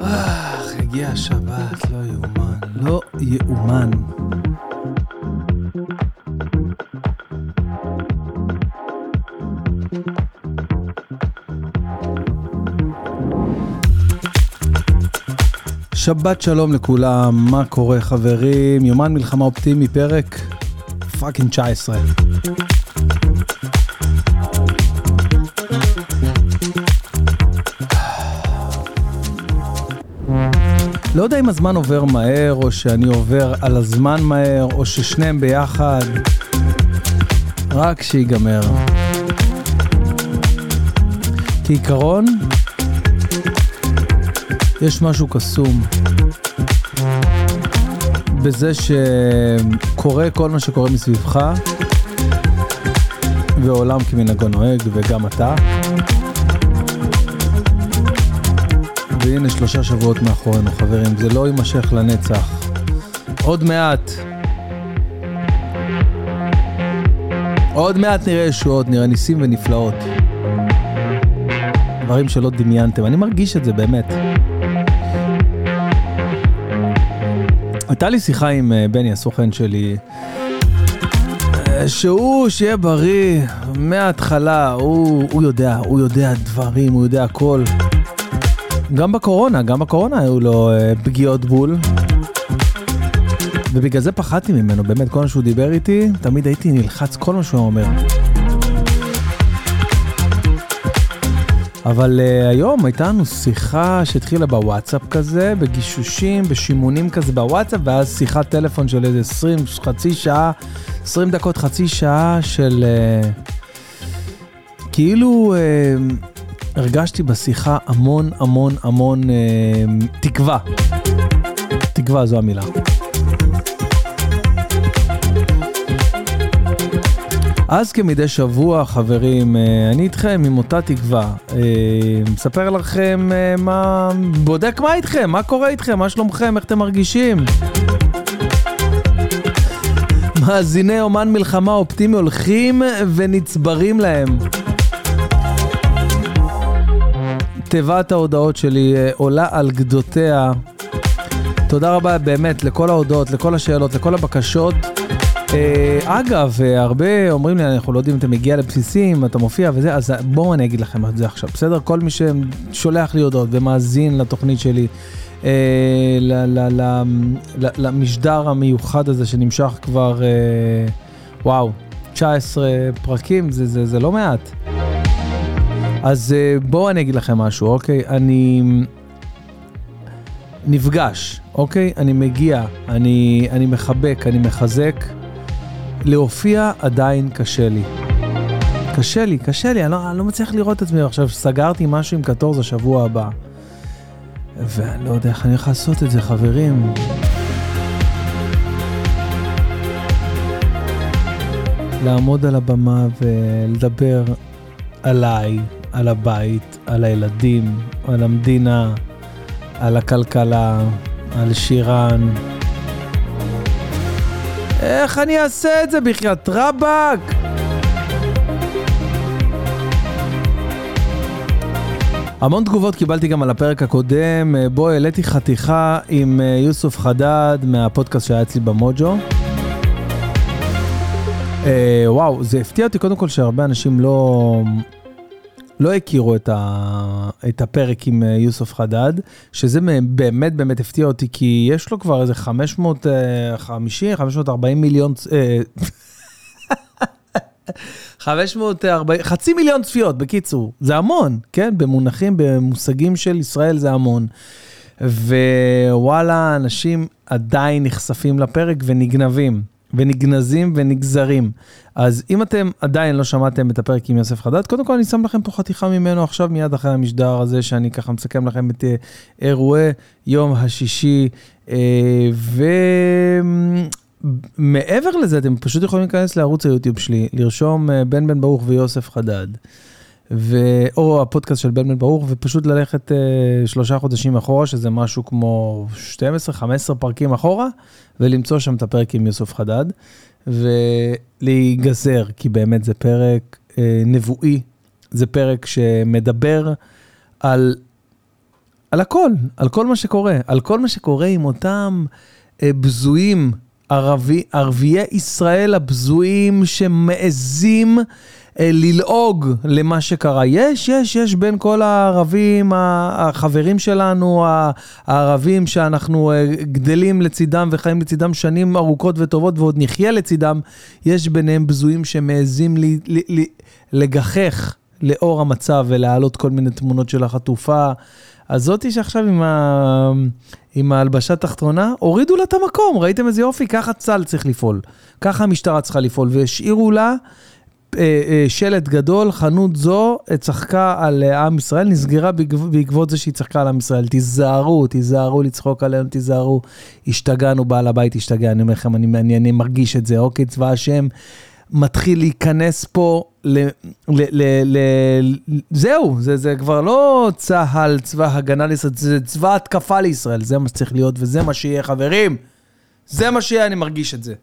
אך, הגיע השבת, לא יאומן, לא יאומן. שבת שלום לכולם, מה קורה חברים? יומן מלחמה אופטימי, פרק פאקינג 19. לא יודע אם הזמן עובר מהר, או שאני עובר על הזמן מהר, או ששניהם ביחד. רק שיגמר. כעיקרון, יש משהו קסום בזה שקורה כל מה שקורה מסביבך, ועולם כמנהגו נוהג, וגם אתה. והנה שלושה שבועות מאחורינו, חברים, זה לא יימשך לנצח. עוד מעט. עוד מעט נראה ישועות, נראה ניסים ונפלאות. דברים שלא דמיינתם, אני מרגיש את זה באמת. הייתה לי שיחה עם אה, בני, הסוכן שלי, אה, שהוא, שיהיה בריא, מההתחלה, הוא, הוא יודע, הוא יודע דברים, הוא יודע הכל. גם בקורונה, גם בקורונה היו לו אה, פגיעות בול. ובגלל זה פחדתי ממנו, באמת, כל מה שהוא דיבר איתי, תמיד הייתי נלחץ כל מה שהוא אומר. אבל uh, היום הייתה לנו שיחה שהתחילה בוואטסאפ כזה, בגישושים, בשימונים כזה בוואטסאפ, ואז שיחת טלפון של איזה 20, חצי שעה, 20 דקות, חצי שעה של... Uh, כאילו uh, הרגשתי בשיחה המון המון המון uh, תקווה. תקווה זו המילה. אז כמדי שבוע, חברים, אה, אני איתכם עם אותה תקווה. אה, מספר לכם אה, מה... בודק מה איתכם, מה קורה איתכם, מה שלומכם, איך אתם מרגישים. מאזיני אומן מלחמה אופטימי הולכים ונצברים להם. תיבת ההודעות שלי עולה על גדותיה. תודה רבה באמת לכל ההודעות, לכל השאלות, לכל הבקשות. אה, אגב, אה, הרבה אומרים לי, אנחנו לא יודעים אם אתה מגיע לבסיסים, אתה מופיע וזה, אז בואו אני אגיד לכם את זה עכשיו, בסדר? כל מי ששולח לי הודעות ומאזין לתוכנית שלי, אה, למשדר המיוחד הזה שנמשך כבר, וואו, 19 פרקים, זה לא מעט. אז בואו אני אגיד לכם משהו, אוקיי? אני נפגש, אוקיי? אני מגיע, אני, אני מחבק, אני מחזק. להופיע עדיין קשה לי. קשה לי, קשה לי, אני לא, אני לא מצליח לראות את עצמי עכשיו. סגרתי משהו עם קטורזה שבוע הבא. ואני לא יודע איך אני הולך לעשות את זה, חברים. לעמוד על הבמה ולדבר עליי, על הבית, על הילדים, על המדינה, על הכלכלה, על שירן. איך אני אעשה את זה בחייאת רבאק? המון תגובות קיבלתי גם על הפרק הקודם, בו העליתי חתיכה עם אה, יוסוף חדד מהפודקאסט שהיה אצלי במוג'ו. אה, וואו, זה הפתיע אותי קודם כל שהרבה אנשים לא, לא הכירו את, ה, את הפרק עם אה, יוסוף חדד, שזה באמת באמת הפתיע אותי, כי יש לו כבר איזה 550, 540 מיליון... 540, אה, חצי מיליון צפיות, בקיצור, זה המון, כן? במונחים, במושגים של ישראל זה המון. ווואלה, אנשים עדיין נחשפים לפרק ונגנבים. ונגנזים ונגזרים. אז אם אתם עדיין לא שמעתם את הפרק עם יוסף חדד, קודם כל אני שם לכם פה חתיכה ממנו עכשיו מיד אחרי המשדר הזה, שאני ככה מסכם לכם את אה, אירועי יום השישי. אה, ומעבר לזה, אתם פשוט יכולים להיכנס לערוץ היוטיוב שלי, לרשום אה, בן בן ברוך ויוסף חדד. ו... או הפודקאסט של בן בן ברוך, ופשוט ללכת uh, שלושה חודשים אחורה, שזה משהו כמו 12-15 פרקים אחורה, ולמצוא שם את הפרק עם יוסף חדד, ולהיגזר, כי באמת זה פרק uh, נבואי, זה פרק שמדבר על על הכל, על כל מה שקורה, על כל מה שקורה עם אותם אה, בזויים, ערבי, ערביי ישראל הבזויים שמעזים אה, ללעוג למה שקרה. יש, יש, יש בין כל הערבים, החברים שלנו, הערבים שאנחנו אה, גדלים לצידם וחיים לצידם שנים ארוכות וטובות ועוד נחיה לצידם, יש ביניהם בזויים שמעזים לגחך לאור המצב ולהעלות כל מיני תמונות של החטופה. אז זאתי שעכשיו עם, ה... עם ההלבשה התחתונה, הורידו לה את המקום, ראיתם איזה יופי? ככה צה"ל צריך לפעול. ככה המשטרה צריכה לפעול, והשאירו לה אה, אה, שלט גדול, חנות זו צחקה על אה, עם ישראל, נסגרה בעקבות זה שהיא צחקה על עם ישראל. תיזהרו, תיזהרו לצחוק עלינו, תיזהרו. השתגענו, בעל הבית השתגע, אני אומר לכם, אני, אני, אני מרגיש את זה, אוקיי, צבא השם. מתחיל להיכנס פה ל... ל, ל, ל זהו, זה, זה כבר לא צה"ל, צבא הגנה לישראל, זה צבא התקפה לישראל, זה מה שצריך להיות וזה מה שיהיה, חברים. זה מה שיהיה, אני מרגיש את זה.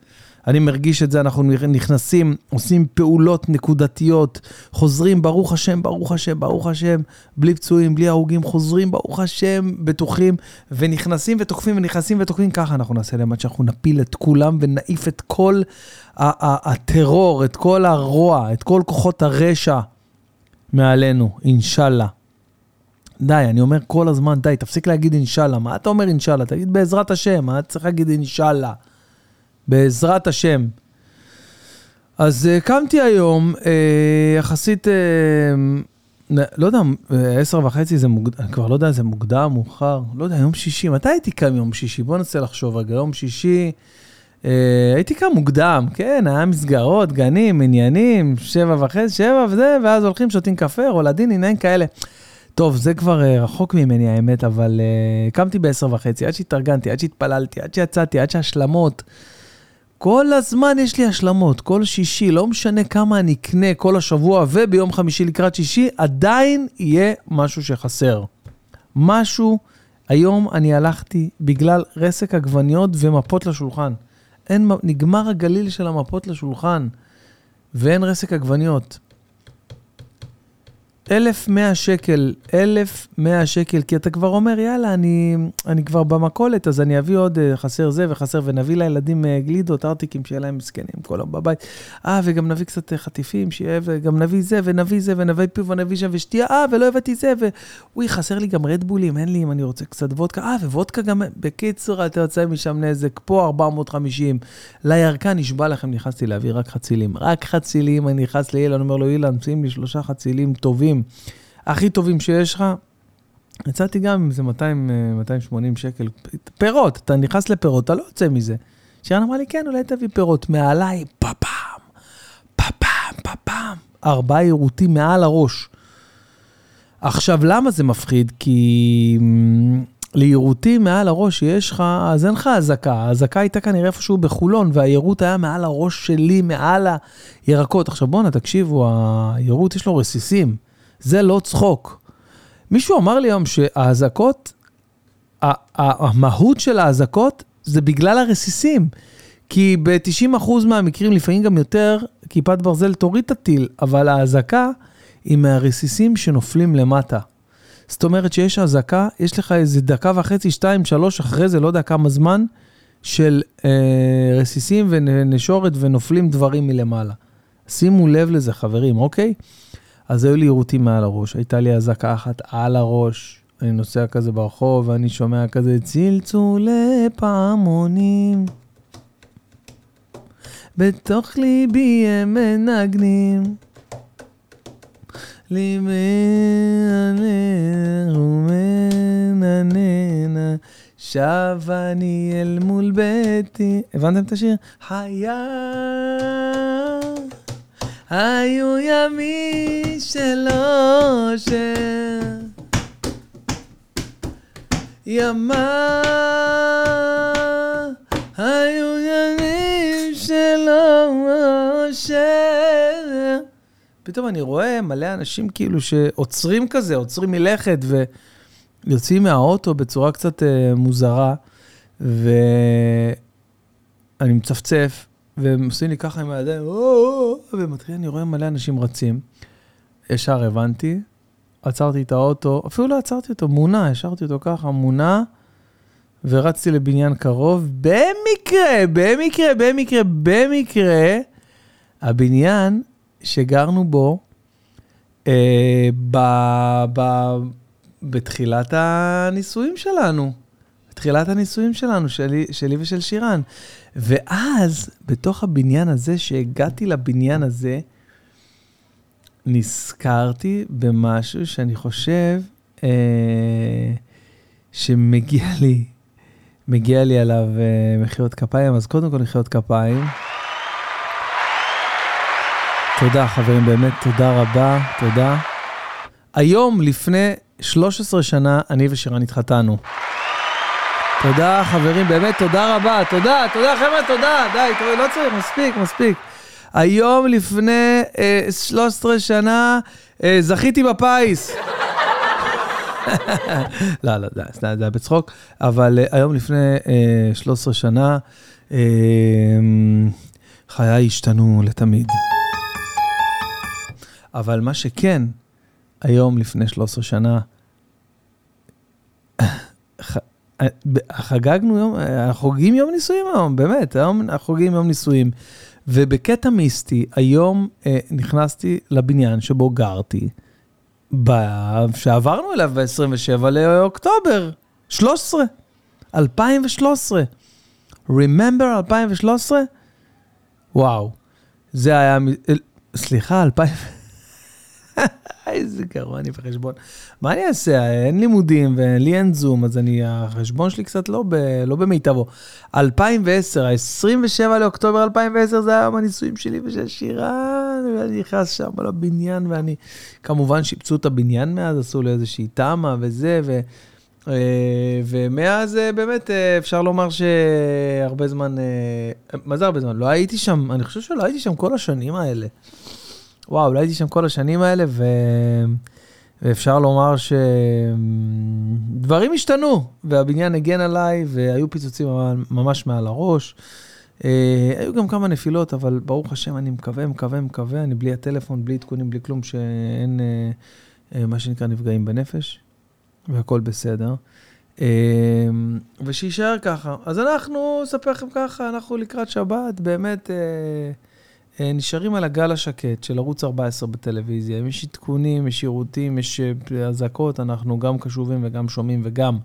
אני מרגיש את זה, אנחנו נכנסים, עושים פעולות נקודתיות, חוזרים, ברוך השם, ברוך השם, ברוך השם, בלי פצועים, בלי הרוגים, חוזרים, ברוך השם, בטוחים, ונכנסים ותוקפים ונכנסים ותוקפים, ככה אנחנו נעשה להם עד שאנחנו נפיל את כולם ונעיף את כל הטרור, את כל הרוע, את כל כוחות הרשע מעלינו, אינשאללה. די, אני אומר כל הזמן, די, תפסיק להגיד אינשאללה. מה אתה אומר אינשאללה? תגיד בעזרת השם, מה אתה צריך להגיד אינשאללה? בעזרת השם. אז אה, קמתי היום, אה, יחסית, אה, לא יודע, עשר וחצי זה מוקדם, כבר לא יודע, זה מוקדם, מאוחר, לא יודע, יום שישי, מתי הייתי קם יום שישי? בוא ננסה לחשוב רגע, יום שישי, הייתי קם מוקדם, כן, היה מסגרות, גנים, עניינים, שבע וחצי, שבע וזה, ואז הולכים, שותים קפה, רולדין, עניינים כאלה. טוב, זה כבר רחוק ממני האמת, אבל קמתי בעשר וחצי, עד שהתארגנתי, עד שהתפללתי, עד שיצאתי, עד שהשלמות. כל הזמן יש לי השלמות, כל שישי, לא משנה כמה אני אקנה כל השבוע וביום חמישי לקראת שישי, עדיין יהיה משהו שחסר. משהו, היום אני הלכתי בגלל רסק עגבניות ומפות לשולחן. אין, נגמר הגליל של המפות לשולחן, ואין רסק עגבניות. 1,100 שקל, 1,100 שקל, כי אתה כבר אומר, יאללה, אני, אני כבר במכולת, אז אני אביא עוד אה, חסר זה וחסר, ונביא לילדים אה, גלידות, ארטיקים, שיהיה להם מסכנים כל היום בבית. אה, וגם נביא קצת אה, חטיפים, שיהיה, וגם נביא זה, ונביא זה, ונביא פיו, ונביא שם, ושתייה, אה, ולא הבאתי זה, ואוי, חסר לי גם רדבולים, אין לי אם אני רוצה קצת וודקה, אה, וודקה גם, בקיצור, אתה יוצא משם נזק, פה 450. לירקן, נשבע לכם, נכנסתי להביא רק חצילים. רק חצילים, אני נכנס לאילן, אומר לו, אילן, שים לי שלושה חצילים טובים. טובים, הכי טובים שיש לך, יצאתי גם עם איזה 200, 280 שקל. פירות, אתה נכנס לפירות, אתה לא יוצא מזה. שירן אמרה לי, כן, אולי תביא פירות. מעליי, פאפאם, פאפאם, פאפאם. ארבעה יירוטים מעל הראש. עכשיו, למה זה מפחיד? כי ליירוטים מעל הראש שיש לך, אז אין לך אזעקה. האזעקה הייתה כנראה איפשהו בחולון, והיירוט היה מעל הראש שלי, מעל הירקות. עכשיו בואנה, תקשיבו, היירוט יש לו רסיסים. זה לא צחוק. מישהו אמר לי היום שהאזעקות, המהות של האזעקות זה בגלל הרסיסים. כי ב-90% מהמקרים, לפעמים גם יותר, כיפת ברזל תוריד את הטיל, אבל האזעקה היא מהרסיסים שנופלים למטה. זאת אומרת שיש אזעקה, יש לך איזה דקה וחצי, שתיים, שלוש, אחרי זה, לא יודע כמה זמן, של אה, רסיסים ונשורת ונופלים דברים מלמעלה. שימו לב לזה, חברים, אוקיי? אז היו לי יירוטים מעל הראש, הייתה לי אזעקה אחת על הראש. אני נוסע כזה ברחוב ואני שומע כזה צלצולי פעמונים. בתוך ליבי הם מנגנים. ליבי ענר ומנננה, שב אני אל מול ביתי. הבנתם את השיר? היה היו ימים של אושר, ימה, היו ימים של אושר. פתאום אני רואה מלא אנשים כאילו שעוצרים כזה, עוצרים מלכת ויוצאים מהאוטו בצורה קצת uh, מוזרה, ואני מצפצף, והם עושים לי ככה עם הידיים, ומתחיל, אני רואה מלא אנשים רצים. ישר הבנתי, עצרתי את האוטו, אפילו לא עצרתי אותו, מונה, השארתי אותו ככה, מונה, ורצתי לבניין קרוב. במקרה, במקרה, במקרה, במקרה, הבניין שגרנו בו, אה, ב, ב, בתחילת הנישואים שלנו. בתחילת הנישואים שלנו, שלי, שלי ושל שירן. ואז, בתוך הבניין הזה, שהגעתי לבניין הזה, נזכרתי במשהו שאני חושב אה, שמגיע לי, מגיע לי עליו אה, מחיאות כפיים, אז קודם כל מחיאות כפיים. תודה, חברים, באמת, תודה רבה, תודה. היום, לפני 13 שנה, אני ושירן התחתנו. תודה, חברים, באמת, תודה רבה, תודה, תודה, חבר'ה, תודה, די, תודה, לא צריך, מספיק, מספיק. היום לפני אה, 13 שנה אה, זכיתי בפיס. לא, לא, זה היה בצחוק, אבל אה, היום לפני אה, 13 שנה אה, חיי השתנו לתמיד. אבל מה שכן, היום לפני 13 שנה, חגגנו יום, אנחנו חוגגים יום נישואים היום, באמת, היום אנחנו חוגגים יום נישואים. ובקטע מיסטי, היום אה, נכנסתי לבניין שבו גרתי, ב- שעברנו אליו ב-27 לאוקטובר, 13, 2013. Remember 2013? וואו, זה היה, אה, סליחה, 2000... איזה גרוע אני בחשבון. מה אני אעשה? אין לימודים ולי אין זום, אז אני, החשבון שלי קצת לא, ב, לא במיטבו. 2010, ה-27 לאוקטובר 2010, זה היה יום הנישואים שלי ושל שירן, ואני נכנס שם לבניין, ואני, כמובן שיפצו את הבניין מאז, עשו לי איזושהי תמה וזה, ו... אה, ומאז אה, באמת אה, אפשר לומר שהרבה זמן, מה זה הרבה זמן? לא הייתי שם, אני חושב שלא הייתי שם כל השנים האלה. וואו, לא הייתי שם כל השנים האלה, ו... ואפשר לומר שדברים השתנו, והבניין הגן עליי, והיו פיצוצים ממש מעל הראש. אה, היו גם כמה נפילות, אבל ברוך השם, אני מקווה, מקווה, מקווה, אני בלי הטלפון, בלי עדכונים, בלי כלום, שאין אה, אה, מה שנקרא נפגעים בנפש, והכל בסדר. ושיישאר ככה. אז אנחנו, אספר לכם ככה, אנחנו לקראת שבת, באמת... אה, נשארים על הגל השקט של ערוץ 14 בטלוויזיה. יש עדכונים, יש שירותים, יש אה, אזעקות, אנחנו גם קשובים וגם שומעים וגם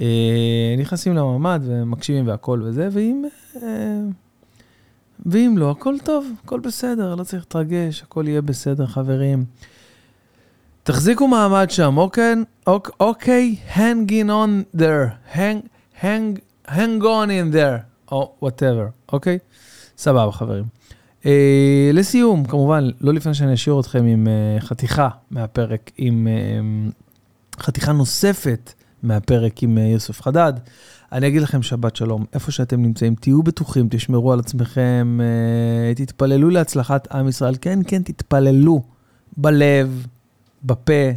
אה, נכנסים לממ"ד ומקשיבים והכל וזה, ואם, אה, ואם לא, הכל טוב, הכל בסדר, לא צריך להתרגש, הכל יהיה בסדר, חברים. תחזיקו מעמד שם, אוקיי? אוקיי, hang in on there, hang, hang, hang on in there, או whatever, אוקיי? סבבה, חברים. Uh, לסיום, כמובן, לא לפני שאני אשאיר אתכם עם uh, חתיכה מהפרק, עם uh, חתיכה נוספת מהפרק עם יוסף חדד, אני אגיד לכם שבת שלום, איפה שאתם נמצאים, תהיו בטוחים, תשמרו על עצמכם, תתפללו להצלחת עם ישראל. כן, כן, תתפללו בלב, בפה,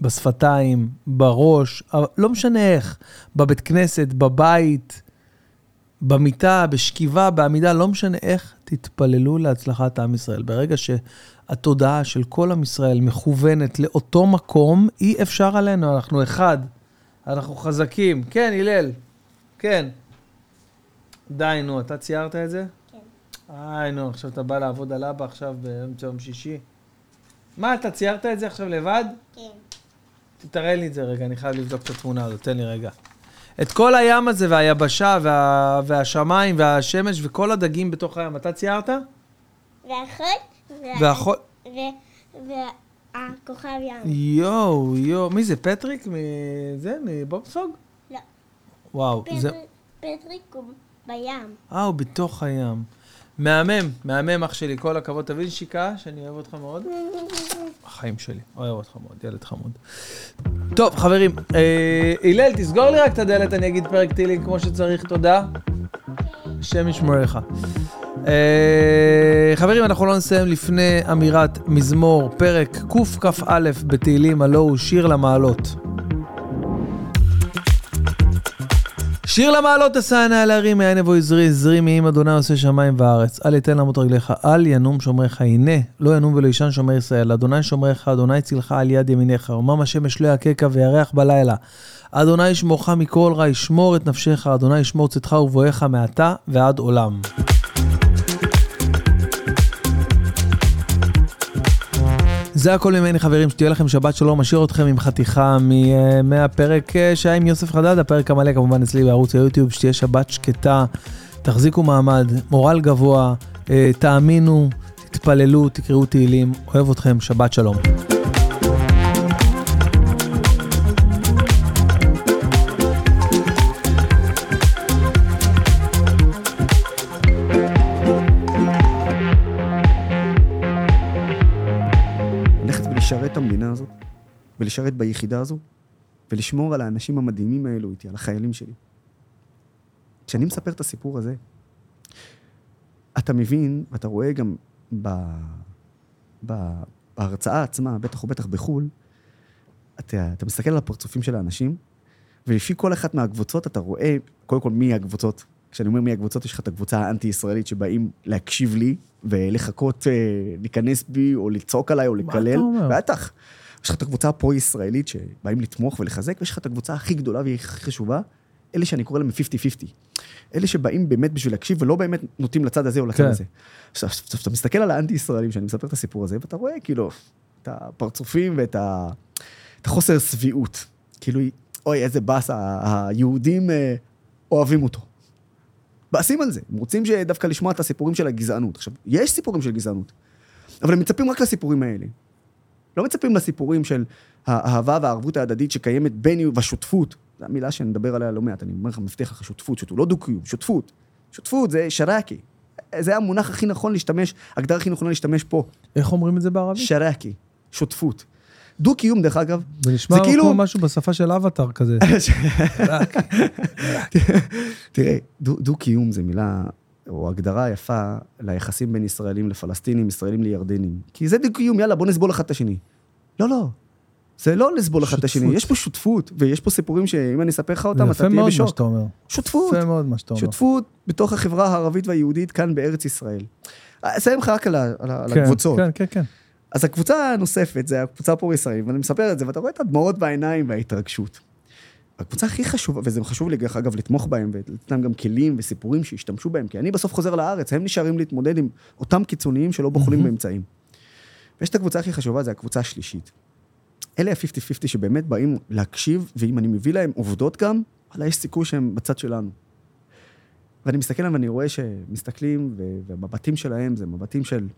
בשפתיים, בראש, לא משנה איך, בבית כנסת, בבית, במיטה, בשכיבה, בעמידה, לא משנה איך, תתפללו להצלחת עם ישראל. ברגע שהתודעה של כל עם ישראל מכוונת לאותו מקום, אי אפשר עלינו, אנחנו אחד, אנחנו חזקים. כן, הלל, כן. די, נו, אתה ציירת את זה? כן. איי, נו, עכשיו אתה בא לעבוד על אבא עכשיו באמצע יום שישי. מה, אתה ציירת את זה עכשיו לבד? כן. תראה לי את זה רגע, אני חייב לבדוק את התמונה הזאת, תן לי רגע. את כל הים הזה והיבשה וה, והשמיים והשמש וכל הדגים בתוך הים, אתה ציירת? ואחות. ואחות. והכוכב ים. יואו, יואו, מי זה, פטריק? מזה? מבובסוג? לא. וואו, פטריק, זה... פטריק הוא בים. אה, הוא בתוך הים. מהמם, מהמם אח שלי, כל הכבוד. תבין שיקה, שאני אוהב אותך מאוד. החיים שלי, אוהב אותך מאוד, ילד חמוד. טוב, חברים, אה, הלל, תסגור לי רק את הדלת, אני אגיד פרק טילים כמו שצריך, תודה. השם ישמור לך. אה, חברים, אנחנו לא נסיים לפני אמירת מזמור, פרק קכ"א בתהילים, הלא הוא שיר למעלות. שיר למעלות עשה נא להרים, מעין אבו עזרי, עזרי מעם אדוני עושה שמיים וארץ. אל יתן למות רגליך, אל ינום שומריך, הנה, לא ינום ולא ישן שומר ישראל. אדוני שומריך, אדוני צילך על יד ימיניך, ומם השמש לא יככה וירח בלילה. אדוני ישמורך מכל רע, ישמור את נפשך, אדוני ישמור צאתך ובואך מעתה ועד עולם. זה הכל ממני חברים, שתהיה לכם שבת שלום, משאיר אתכם עם חתיכה מ- מהפרק אה, שהיה עם יוסף חדד, הפרק המלא כמובן אצלי בערוץ היוטיוב, שתהיה שבת שקטה, תחזיקו מעמד, מורל גבוה, אה, תאמינו, תתפללו, תקראו תהילים, אוהב אתכם, שבת שלום. ולשרת ביחידה הזו, ולשמור על האנשים המדהימים האלו איתי, על החיילים שלי. כשאני מספר את הסיפור הזה, אתה מבין, ואתה רואה גם ב... ב... בהרצאה עצמה, בטח ובטח בחו"ל, אתה, אתה מסתכל על הפרצופים של האנשים, ולפי כל אחת מהקבוצות אתה רואה, קודם כל מי הקבוצות. כשאני אומר מי הקבוצות, יש לך את הקבוצה האנטי-ישראלית שבאים להקשיב לי ולחכות אה, להיכנס בי, או לצעוק עליי, או מה לקלל. אתה אומר? בטח. יש לך את הקבוצה הפרו-ישראלית שבאים לתמוך ולחזק, ויש לך את הקבוצה הכי גדולה והכי חשובה, אלה שאני קורא להם 50-50. אלה שבאים באמת בשביל להקשיב ולא באמת נוטים לצד הזה או לצד כן. הזה. עכשיו, עכשיו, אתה מסתכל על האנטי-ישראלים, שאני מספר את הסיפור הזה, ואתה רואה כאילו את הפרצופים ואת ה... את החוסר שביעות. כאילו, אוי, איזה באסה, היהודים אה, אוהבים אותו. באסים על זה, הם רוצים דווקא לשמוע את הסיפורים של הגזענות. עכשיו, יש סיפורים של גזענות, אבל הם מצפים רק לסיפורים האלה. לא מצפים לסיפורים של האהבה והערבות ההדדית שקיימת ביני והשותפות. זו המילה שנדבר עליה לא מעט, אני אומר לך, מבטיח לך, שותפות, שותפות, לא דו-קיום, שותפות. שותפות זה שרקי. זה המונח הכי נכון להשתמש, הגדרה הכי נכונה להשתמש פה. איך אומרים את זה בערבית? שרקי, שותפות. דו-קיום, דרך אגב, זה נשמע זה כאילו- כמו משהו בשפה של אבטאר כזה. תראה, דו- דו-קיום זה מילה, או הגדרה יפה ליחסים בין ישראלים לפלסטינים, ישראלים לירדנים. כי זה דו-קיום, יאללה, בוא נסבול אחד את השני. לא, לא. זה לא לסבול אחד את השני. יש פה שותפות, ויש פה סיפורים שאם אני אספר לך אותם, אתה יפה תהיה מאוד מה בשוק. שאתה אומר. שותפות. יפה מאוד מה שאתה אומר. שותפות בתוך החברה הערבית והיהודית כאן בארץ ישראל. אסיים לך רק על ה- על על כן, הקבוצות. כן, כן, כן. אז הקבוצה הנוספת, זה הקבוצה הפרו-ישראלית, ואני מספר את זה, ואתה רואה את הדמעות בעיניים וההתרגשות. הקבוצה הכי חשובה, וזה חשוב לי, דרך אגב, לתמוך בהם, ולתת להם גם כלים וסיפורים שישתמשו בהם, כי אני בסוף חוזר לארץ, הם נשארים להתמודד עם אותם קיצוניים שלא בוחלים. באמצעים. ויש את הקבוצה הכי חשובה, זה הקבוצה השלישית. אלה ה-50-50 שבאמת באים להקשיב, ואם אני מביא להם עובדות גם, וואלה, יש סיכוי שהם בצד שלנו. ואני מסתכל עליהם ואני רואה שמסתכלים, והמבטים שלהם זה מבטים של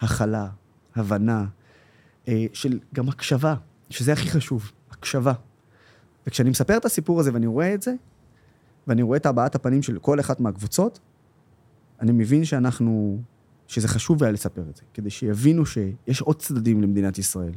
הכלה, הבנה, אה, של גם הקשבה, שזה הכי חשוב, הקשבה. וכשאני מספר את הסיפור הזה ואני רואה את זה, ואני רואה את הבעת הפנים של כל אחת מהקבוצות, אני מבין שאנחנו, שזה חשוב היה לספר את זה, כדי שיבינו שיש עוד צדדים למדינת ישראל.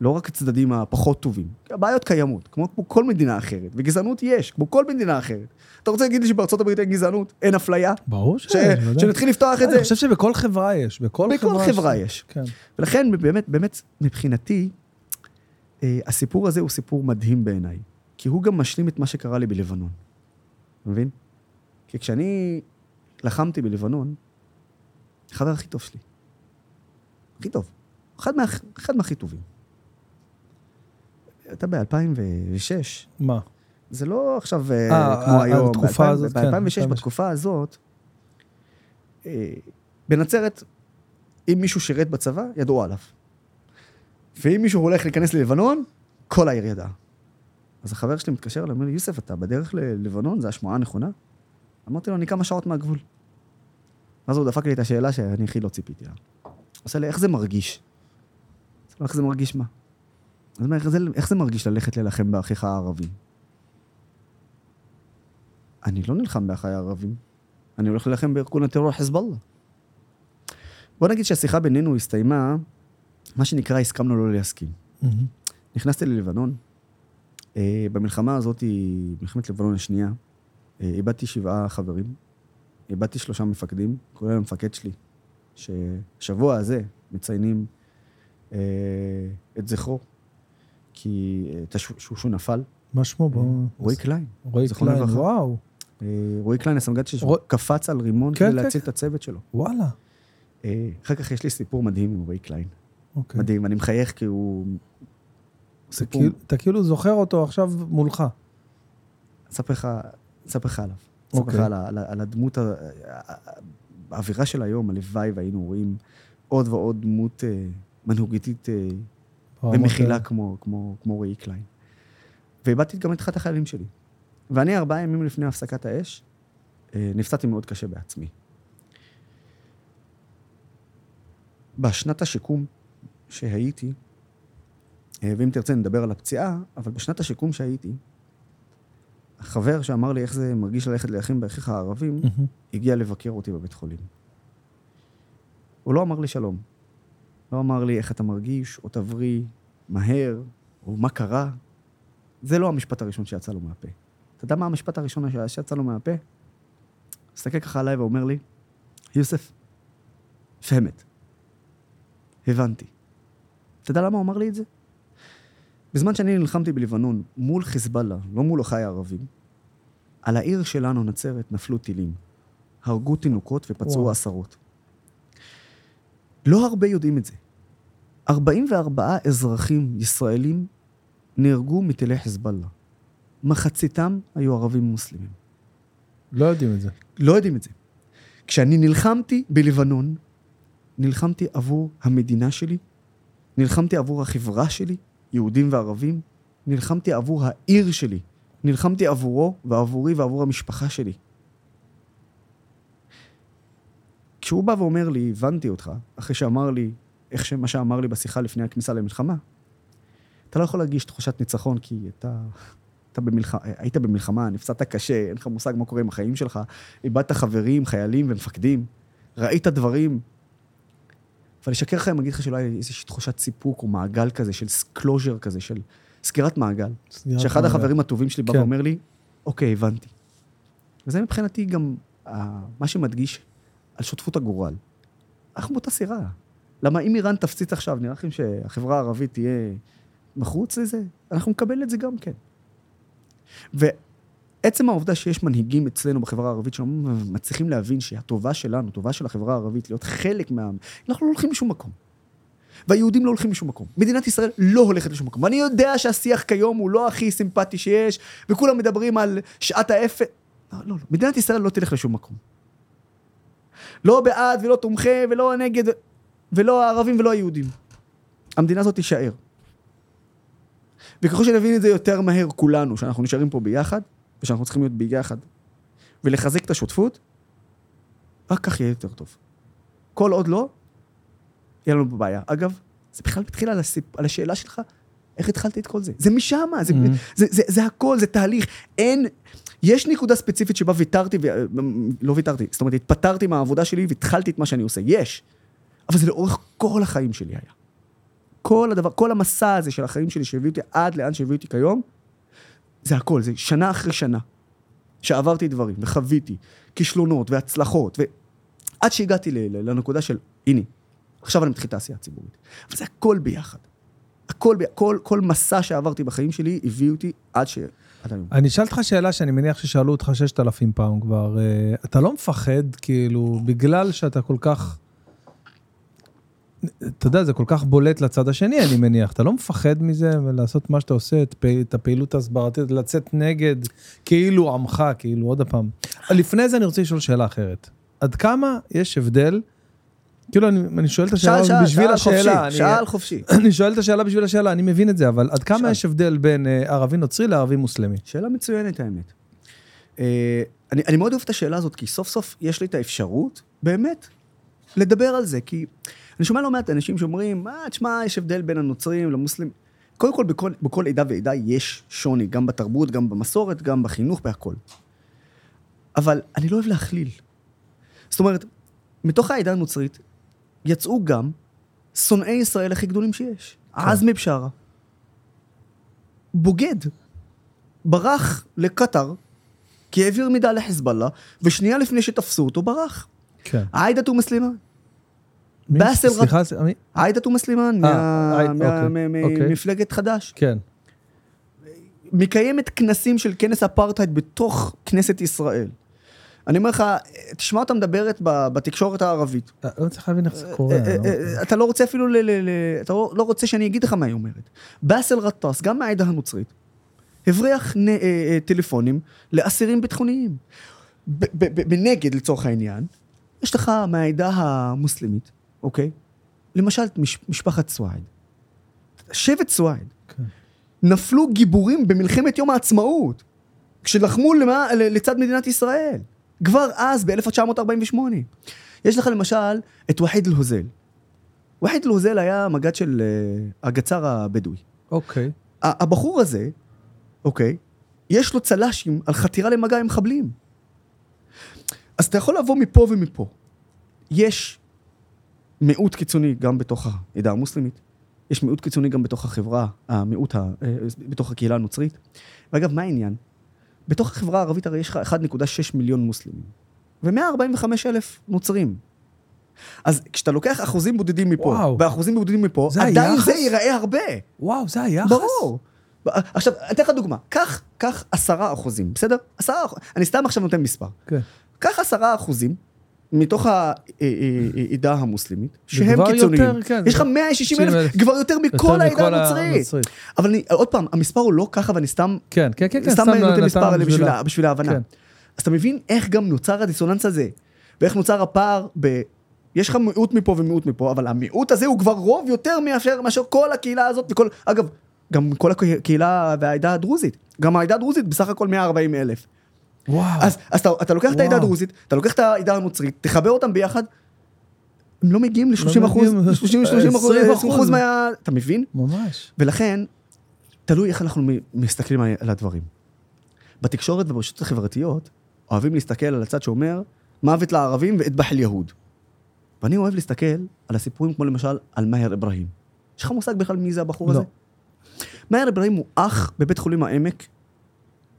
לא רק הצדדים הפחות טובים. הבעיות קיימות, כמו, כמו כל מדינה אחרת, וגזענות יש, כמו כל מדינה אחרת. אתה רוצה להגיד לי שבארצות הברית אין גזענות? אין אפליה? ברור ש... שיש, ודאי. שנתחיל לפתוח את זה? אני חושב שבכל חברה יש, בכל בכל חברה. חברה ש- יש. כן. ולכן, באמת, באמת, מבחינתי, הסיפור הזה הוא סיפור מדהים בעיניי. כי הוא גם משלים את מה שקרה לי בלבנון. מבין? כי כשאני לחמתי בלבנון, החבר הכי טוב שלי. הכי טוב. אחד, מה, אחד מהכי טובים. אתה ב-2006, מה? זה לא עכשיו אה, אה, כמו אה, היום. התקופה הזאת, כן, ב-2006, 2006. בתקופה הזאת, אה, בנצרת, אם מישהו שירת בצבא, ידעו עליו. ואם מישהו הולך להיכנס ללבנון, כל העיר ידעה. אז החבר שלי מתקשר אליי, אומר לי, יוסף, אתה בדרך ללבנון? זו השמועה הנכונה? אמרתי לו, אני כמה שעות מהגבול. ואז הוא דפק לי את השאלה שאני הכי לא ציפיתי לה. עושה לי, איך זה מרגיש? איך זה מרגיש מה? אז אומר, "איך זה- איך זה מרגיש ללכת להילחם באחיך הערבי? אני לא נלחם באחיי הערבים, אני הולך להילחם בארגון הטרור חיזבאללה. בוא נגיד שהשיחה בינינו הסתיימה, מה שנקרא, הסכמנו לא להסכים. מהמם. נכנסתי ללבנון, אה, במלחמה הזאת, מלחמת לבנון השנייה, אה, איבדתי שבעה חברים, איבדתי שלושה מפקדים, כולל המפקד שלי, ששבוע הזה מציינים אה, את זכרו. כי אה, שהוא שהוא נפל. מה שמו? בוא... רועי קליין. רועי קליין, לברכה. וואו. אה, רועי קליין, הסמג"ד שלו, רוא- קפץ על רימון כן, כדי כן, להציל כן. את הצוות שלו. וואלה. אה, אחר כך יש לי סיפור מדהים עם רועי קליין. אוקיי. מדהים, אני מחייך כי הוא... סיפור... כאילו- אתה כאילו זוכר אותו עכשיו מולך. אספר לך, אספר לך עליו. אספר לך אוקיי. על, ה- על, הדמות, האווירה של היום, הלוואי והיינו רואים עוד ועוד דמות אה, מנהיגותית אה, ומכילה. כמו, כמו, כמו רועי קליין. ואיבדתי גם את אחד החיילים שלי. ואני ארבעה ימים לפני הפסקת האש, אה, נפצעתי מאוד קשה בעצמי. בשנת השיקום שהייתי, אה, ואם תרצה נדבר על הפציעה, אבל בשנת השיקום שהייתי, החבר שאמר לי איך זה מרגיש ללכת לאחים באחיך הערבים. הגיע לבקר אותי בבית חולים. הוא לא אמר לי שלום. לא אמר לי איך אתה מרגיש, או תבריא מהר, או מה קרה. זה לא המשפט הראשון שיצא לו מהפה. אתה יודע מה המשפט הראשון שיצא לו מהפה? מסתכל ככה עליי ואומר לי, יוסף, פהמת. הבנתי. אתה יודע למה הוא אמר לי את זה? בזמן שאני נלחמתי בלבנון מול חיזבאללה, לא מול אחיי הערבים, על העיר שלנו, נצרת, נפלו טילים. הרגו תינוקות ופצעו וואו. עשרות. לא הרבה יודעים את זה. 44 אזרחים ישראלים נהרגו מטילי חיזבאללה. מחציתם היו ערבים מוסלמים. לא יודעים את זה. לא יודעים את זה. כשאני נלחמתי בלבנון, נלחמתי עבור המדינה שלי, נלחמתי עבור החברה שלי, יהודים וערבים, נלחמתי עבור העיר שלי, נלחמתי עבורו ועבורי ועבור המשפחה שלי. כשהוא בא ואומר לי, הבנתי אותך, אחרי שאמר לי, איך שמה שאמר לי בשיחה לפני הכניסה למלחמה, אתה לא יכול להרגיש תחושת ניצחון כי אתה, אתה במלח... היית במלחמה, נפצעת קשה, אין לך מושג מה קורה עם החיים שלך, איבדת חברים, חיילים ומפקדים, ראית דברים. אבל אשקר לך אם אגיד לך שלא היה איזושהי תחושת סיפוק או מעגל כזה, של closure כזה, של סגירת מעגל. סגירת שאחד מעגל. החברים הטובים שלי בא כן. ואומר לי, אוקיי, הבנתי. וזה מבחינתי גם אה, מה שמדגיש על שותפות הגורל. אנחנו באותה סירה. למה אם איראן תפציץ עכשיו, נראה לכם שהחברה הערבית תהיה מחוץ לזה? אנחנו נקבל את זה גם כן. ועצם העובדה שיש מנהיגים אצלנו בחברה הערבית שלא מצליחים להבין שהטובה שלנו, טובה של החברה הערבית, להיות חלק מהעם, אנחנו לא הולכים לשום מקום. והיהודים לא הולכים לשום מקום. מדינת ישראל לא הולכת לשום מקום. ואני יודע שהשיח כיום הוא לא הכי סימפטי שיש, וכולם מדברים על שעת האפס. לא, לא, לא. מדינת ישראל לא תלך לשום מקום. לא בעד ולא תומכה ולא נגד, ולא הערבים ולא היהודים. המדינה הזאת תישאר. וככל שנבין את זה יותר מהר כולנו, שאנחנו נשארים פה ביחד, ושאנחנו צריכים להיות ביחד, ולחזק את השותפות, רק כך יהיה יותר טוב. כל עוד לא, יהיה לנו בעיה. אגב, זה בכלל מתחיל על, הסיפ... על השאלה שלך, איך התחלתי את כל זה? זה משם, זה, Mhm. זה, זה, זה הכל, זה תהליך. אין, יש נקודה ספציפית שבה ויתרתי, ו... לא ויתרתי, זאת אומרת, התפטרתי מהעבודה שלי והתחלתי את מה שאני עושה, יש. אבל זה לאורך כל החיים שלי היה. כל הדבר, כל המסע הזה של החיים שלי שהביא אותי עד לאן שהביא אותי כיום, זה הכל, זה שנה אחרי שנה. שעברתי דברים וחוויתי כישלונות והצלחות, ועד שהגעתי לנקודה של, הנה, עכשיו אני מתחיל את העשייה הציבורית. אבל זה הכל ביחד. הכל, כל, כל מסע שעברתי בחיים שלי הביא אותי עד ש... אני אשאל אותך שאלה שאני מניח ששאלו אותך ששת אלפים פעם כבר. אה, אתה לא מפחד, כאילו, בגלל שאתה כל כך... אתה יודע, זה כל כך בולט לצד השני, אני מניח. אתה לא מפחד מזה ולעשות מה שאתה עושה, את, פעיל, את הפעילות ההסברתית, לצאת נגד, כאילו עמך, כאילו, עוד פעם. לפני זה אני רוצה לשאול שאלה אחרת. עד כמה יש הבדל, כאילו, אני, אני שואל את השאלה שאל, שאל, בשביל שאל השאלה. חופשי, אני- שאל חופשי. אני שואל את השאלה בשביל השאלה, אני מבין את זה, אבל עד כמה שאל. יש הבדל בין אה, ערבי נוצרי לערבי מוסלמי? שאלה מצוינת, האמת. אה, אני, אני מאוד אוהב את השאלה הזאת, כי סוף סוף יש לי את האפשרות, באמת, לדבר על זה. כי אני שומע לא מעט אנשים שאומרים, מה, תשמע, יש הבדל בין הנוצרים למוסלמים. קודם כל, בכל, בכל עדה ועדה יש שוני, גם בתרבות, גם במסורת, גם בחינוך, בהכל. אבל אני לא אוהב להכליל. זאת אומרת, מתוך העדה הנוצרית יצאו גם שונאי ישראל הכי גדולים שיש. עזמי בשארה. בוגד. ברח לקטר, כי העביר מידע לחיזבאללה, ושנייה לפני שתפסו אותו ברח. כן. עאידה תומא סלימאן. באסל סליחה, מי? עאידה תומא סלימאן, אה, עאידה, מה- אוקיי, אוקיי. חד"ש. כן. מקיימת כנסים של כנס אפרטהייד בתוך כנסת ישראל. אני אומר לך, תשמע אותה מדברת בתקשורת הערבית. אה, לא צריך להבין איך זה קורה. אה, לא- אה, אה, אתה לא רוצה אפילו, ל- אתה לא לא רוצה שאני אגיד לך מה היא אומרת. באסל גטאס, גם מהעדה הנוצרית, הבריח אה, אה, טלפונים לאסירים ביטחוניים. בנגד, לצורך העניין, יש לך מהעדה המוסלמית, אוקיי? למשל, מש- משפחת סואעד. שבט סואעד. כן. נפלו גיבורים במלחמת יום העצמאות, כשלחמו למה, לצד מדינת ישראל. כבר אז, ב-1948. יש לך למשל את וחיד אל-הוזל. וחיד אל-הוזל היה מג"ד של uh, הגצר הבדואי. אוקיי. הבחור הזה, אוקיי, יש לו צל"שים על חתירה למגע עם מחבלים. אז אתה יכול לבוא מפה ומפה. יש מיעוט קיצוני גם בתוך העדה המוסלמית, יש מיעוט קיצוני גם בתוך החברה, המיעוט, ה, אה, בתוך הקהילה הנוצרית. ואגב, מה העניין? בתוך החברה הערבית הרי יש לך 1.6 מיליון מוסלמים, ו-145 אלף נוצרים. אז כשאתה לוקח אחוזים בודדים מפה, וואו. ואחוזים בודדים מפה, זה עדיין היחס? זה ייראה הרבה. וואו, זה היחס? ברור. עכשיו, אתן לך דוגמה. קח, קח עשרה אחוזים, בסדר? עשרה אחוזים. אני סתם עכשיו נותן מספר. כן. קח עשרה אחוזים מתוך העדה המוסלמית, שהם קיצוניים. יותר, כן, יש לך זה 160 60,000. אלף, כבר יותר מכל העדה הנוצרית. אבל אני, עוד פעם, המספר הוא לא ככה, ואני סתם, כן, כן, כן, כן, סתם נותן מספר האלה בשביל ההבנה. כן. אז אתה מבין איך גם נוצר הדיסוננס הזה, ואיך נוצר הפער ב... יש לך מיעוט מפה ומיעוט מפה, אבל המיעוט הזה הוא כבר רוב יותר מאשר, מאשר כל הקהילה הזאת, וכל, אגב, גם כל הקהילה והעדה הדרוזית. גם העדה הדרוזית בסך הכל 140 אלף. וואו. אז, אז אתה, אתה לוקח את העדה וואו. הדרוזית, אתה לוקח את העדה הנוצרית, תחבר אותם ביחד, הם לא מגיעים ל-30 אחוז, מגיעים, ל-30 30 אחוז, 20 20 אחוז מה... אתה מבין? ממש. ולכן, תלוי איך אנחנו מסתכלים על- הדברים. בתקשורת וברשתות החברתיות, אוהבים להסתכל על הצד שאומר, מוות לערבים ואטבח אל-יהוד. ואני אוהב להסתכל על הסיפורים כמו למשל על מאהר אברהים. יש לך מושג בכלל מי זה הבחור לא. הזה? מאהר אברהים הוא אח בבית חולים העמק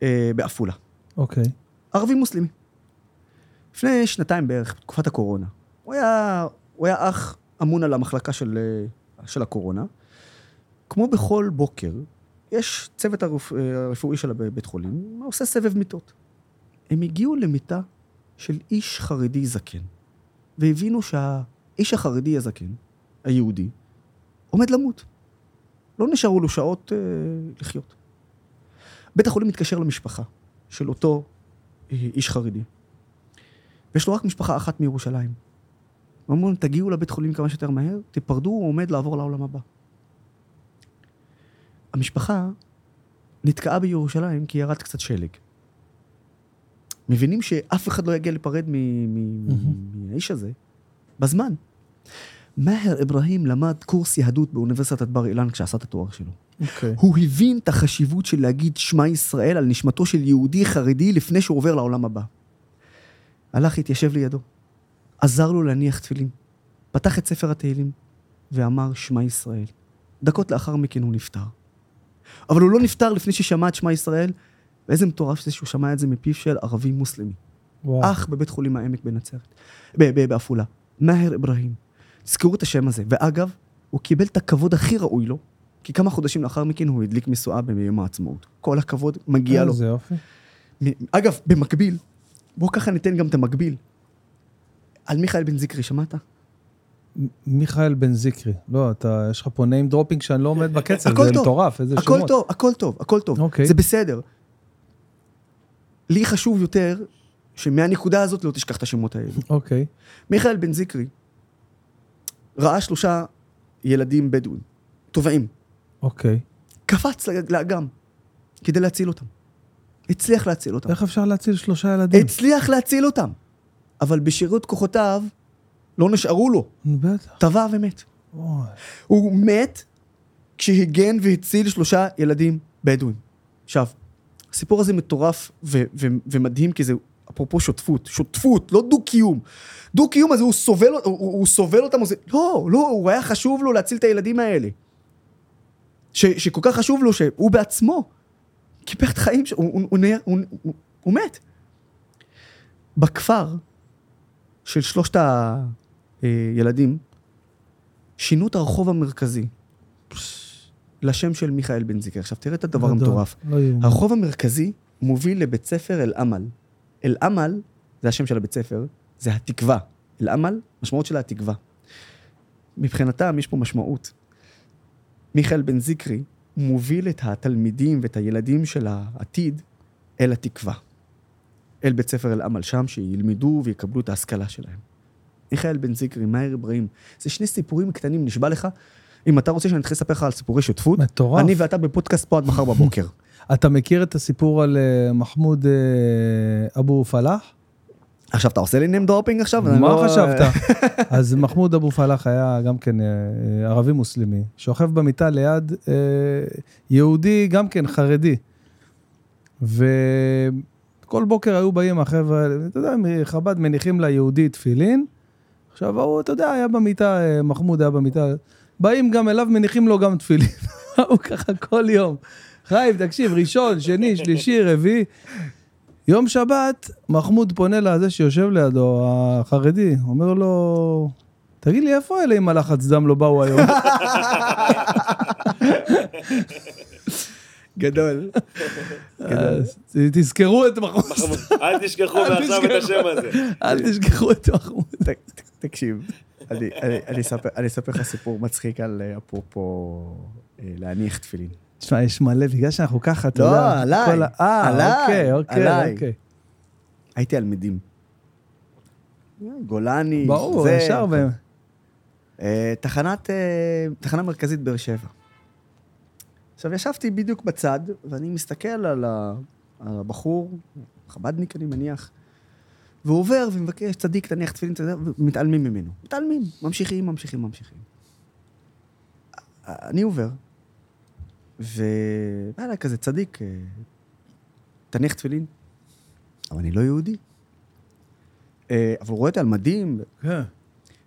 אה, בעפולה. אוקיי. ערבי מוסלמי. לפני שנתיים בערך, בתקופת הקורונה, הוא היה, הוא היה אח אמון על המחלקה של, אה, של הקורונה. כמו בכל בוקר, יש צוות הרפ, אה, הרפואי של הבית חולים, עושה סבב מיטות. הם הגיעו למיטה של איש חרדי זקן, והבינו שהאיש החרדי הזקן, היהודי, עומד למות. לא נשארו לו שעות אה, לחיות. בית החולים מתקשר למשפחה של אותו אה, איש חרדי. ויש לו רק משפחה אחת מירושלים. ואמרו להם, תגיעו לבית חולים כמה שיותר מהר, תיפרדו, הוא עומד לעבור לעולם הבא. המשפחה נתקעה בירושלים כי ירד קצת שלג. מבינים שאף אחד לא יגיע להיפרד מהאיש הזה בזמן. מאהר אברהים למד קורס יהדות באוניברסיטת בר אילן כשעשה את התואר שלו. אוקיי. הוא הבין את החשיבות של להגיד שמע ישראל על נשמתו של יהודי חרדי לפני שהוא עובר לעולם הבא. הלך, התיישב לידו, עזר לו להניח תפילין, פתח את ספר התהילים ואמר שמע ישראל. דקות לאחר מכן הוא נפטר. אבל הוא לא נפטר לפני ששמע את שמע ישראל, ואיזה מטורף זה שהוא שמע את זה מפיו של ערבי מוסלמי. וואו. אח בבית חולים העמק בנצרת, בעפולה, מאהר אברהים. תזכרו את השם הזה. ואגב, הוא קיבל את הכבוד הכי ראוי לו, כי כמה חודשים לאחר מכן הוא הדליק משואה ביום העצמאות. כל הכבוד מגיע לו. איזה יופי. מ- אגב, במקביל, בואו ככה ניתן גם את המקביל. על מיכאל בן זיקרי, שמעת? מיכאל בן זיקרי. לא, אתה, יש לך פה name dropping שאני לא עומד בקצב, הכל זה טוב. מטורף, איזה הכל שמות. טוב, הכל טוב, הכל טוב. אוקיי. זה בסדר. לי חשוב יותר שמהנקודה הזאת לא תשכח את השמות האלה. אוקיי. מיכאל בן זיקרי ראה שלושה ילדים בדואים, טובעים, אוקיי. קפץ לאג- לאגם כדי להציל אותם. הצליח להציל אותם. איך אפשר להציל שלושה ילדים? הצליח להציל אותם. אבל בשירות כוחותיו לא נשארו לו, בטח. טבע ומת. אוי. הוא מת כשהגן והציל שלושה ילדים בדואים. עכשיו, הסיפור הזה מטורף ו- ו- ומדהים כי זה אפרופו שותפות, שותפות, לא דו-קיום. דו-קיום הזה הוא סובל, הוא, הוא סובל אותם, הוא זה, לא, לא, הוא היה חשוב לו להציל את הילדים האלה. ש, שכל כך חשוב לו שהוא בעצמו קיפח את החיים, שלו, הוא, הוא, הוא, נהיה- הוא, הוא, הוא מת. בכפר של שלושת הילדים שינו את הרחוב המרכזי לשם של מיכאל בן זיקר. עכשיו, תראה את הדבר. המטורף. לא. הרחוב המרכזי מוביל לבית ספר אל-עמל. אל-עמל, זה השם של הבית ספר, זה התקווה. אל-עמל, משמעות שלה התקווה. מבחינתם יש פה משמעות. מיכאל בן זיקרי מוביל את התלמידים ואת הילדים של העתיד אל התקווה. אל בית ספר אל-עמל שם, שילמדו ויקבלו את ההשכלה שלהם. מיכאל בן זיקרי, מאיר אברהים, זה שני סיפורים קטנים, נשבע לך. אם אתה רוצה שאני אתחיל לספר לך על סיפורי שותפות, מטורף. אני ואתה בפודקאסט פה עד מחר בבוקר. אתה מכיר את הסיפור על אה, מחמוד אה, אבו פלאח? עכשיו, אתה עושה לי name dropping עכשיו? מה לא- חשבת? אז מחמוד אבו פלאח היה גם כן אה, אה, ערבי מוסלמי, שוכב במיטה ליד אה, יהודי, גם כן חרדי. וכל בוקר היו באים החבר'ה, אתה יודע, מחב"ד מניחים ליהודי תפילין. עכשיו ההוא, אתה יודע, היה במיטה, מחמוד היה במיטה, באים גם אליו, מניחים לו גם תפילין. הוא ככה כל יום. חיים, תקשיב, ראשון, שני, שלישי, רביעי. יום שבת, מחמוד פונה לזה שיושב לידו, החרדי, אומר לו, תגיד לי, איפה אלה עם הלחץ דם לא באו היום? גדול. תזכרו את מחמוד, אל תשכחו אל מעכשיו את. השם הזה. אל תשכחו את מחמוד. תקשיב, אני- אני- אני אספר- אני אספר לך סיפור מצחיק על אה, אפרופו אה, להניח תפילין. תשמע, יש מלא, בגלל שאנחנו ככה, אתה לא, יודע. עליי, כל אה, עליי, אוקיי, אוקיי, עליי. אוקיי. הייתי על מדים. גולני, ברור, זה, ישר ב... אה, תחנת, אה, תחנה מרכזית באר שבע. עכשיו, ישבתי בדיוק בצד, ואני מסתכל על הבחור, חבדניק אני מניח, והוא עובר ומבקש, צדיק, תניח תפילין, יודע, ומתעלמים ממנו. מתעלמים, ממשיכים, ממשיכים, ממשיכים. אני עובר, אליי כזה צדיק, אה, תניח תפילין. אבל אני לא יהודי. אה, אבל הוא רואה אותי על מדים, כן.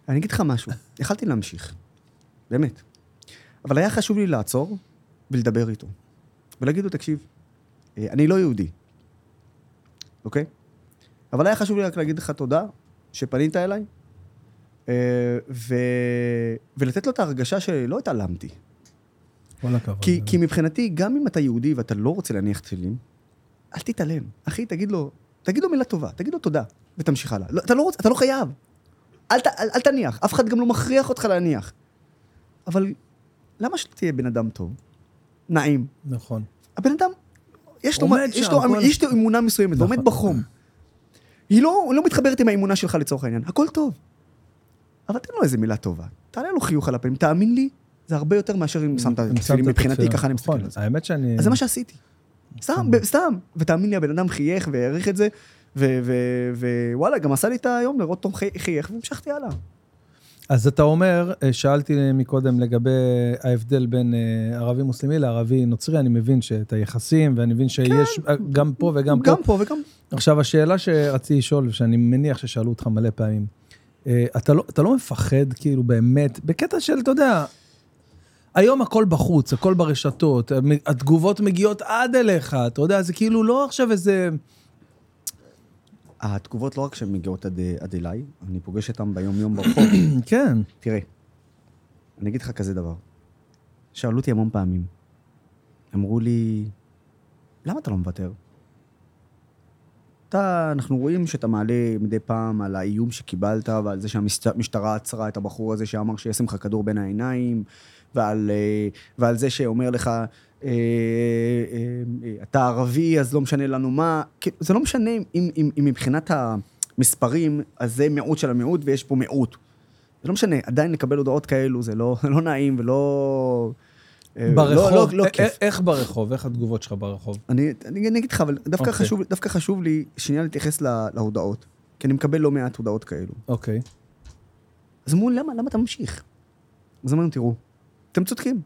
אני אגיד לך משהו, יכלתי להמשיך, באמת. אבל היה חשוב לי לעצור ולדבר איתו. ולהגיד לו, תקשיב, אה, אני לא יהודי, אוקיי? אבל היה חשוב לי רק להגיד לך תודה שפנית אליי, ו... ולתת לו את ההרגשה שלא התעלמתי. כל הכבוד. כי, כי מבחינתי, גם אם אתה יהודי ואתה לא רוצה להניח תפילין, אל תתעלם. אחי, תגיד לו, תגיד לו מילה טובה, תגיד לו תודה, ותמשיך הלאה. לא, אתה לא רוצה, אתה לא חייב. אל, ת- אל, אל תניח, אף אחד גם לא מכריח אותך להניח. אבל למה שלא תהיה בן אדם טוב? נעים. נכון. הבן אדם, יש לו, יש לו, כל- יש לו אמונה מסוימת, נכון. ועומד בחום. היא לא, לא מתחברת עם האמונה שלך לצורך העניין, הכל טוב. אבל תן לו איזה מילה טובה. תעלה לו חיוך על הפנים, תאמין לי, זה הרבה יותר מאשר אם שמת תפילין מבחינתי. ככה אני מסתכל נכון, על זה. האמת שאני... אז זה מה שעשיתי. סתם, ב- סתם. ותאמין לי, הבן אדם חייך והעריך את זה, ווואלה, גם עשה לי את היום לראות אותו חי- חייך, והמשכתי הלאה. אז אתה אומר, אה, שאלתי מקודם לגבי ההבדל בין אה, ערבי מוסלמי לערבי נוצרי, אני מבין שאת היחסים, ואני מבין שיש אה, גם פה וגם פה. גם פה וגם... עכשיו, השאלה שרציתי לשאול, ושאני מניח ששאלו אותך מלא פעמים, אתה לא, אתה לא מפחד, כאילו, באמת, בקטע של, אתה יודע, היום הכל בחוץ, הכל ברשתות, התגובות מגיעות עד אליך, אתה יודע, זה כאילו לא עכשיו איזה... התגובות לא רק שהן מגיעות עד, עד אליי, אני פוגש אותן ביום-יום ברחוב. כן, תראה, אני אגיד לך כזה דבר. שאלו אותי המון פעמים. אמרו לי, למה אתה לא מוותר? אתה, אנחנו רואים שאתה מעלה מדי פעם על האיום שקיבלת ועל זה שהמשטרה עצרה את הבחור הזה שאמר שישים לך כדור בין העיניים, ועל, אה, ועל זה שאומר לך, אה, אה, אתה ערבי, אז לא משנה לנו מה. כאילו, זה לא משנה אם, אם, אם מבחינת המספרים, אז זה מיעוט של המיעוט ויש פה מיעוט. זה לא משנה, עדיין לקבל הודעות כאלו זה לא, לא נעים ולא... אה, ברחוב, לא, לא, לא כיף. איך ברחוב? איך התגובות שלך ברחוב? אני, אני, אני אגיד לך, אבל דווקא, אוקיי. חשוב, דווקא חשוב לי שנייה להתייחס לה, להודעות. כי אני מקבל לא מעט הודעות כאלו. אוקיי. אז אמרו, למה, למה אתה ממשיך? אז אמרנו, תראו, אתם צודקים.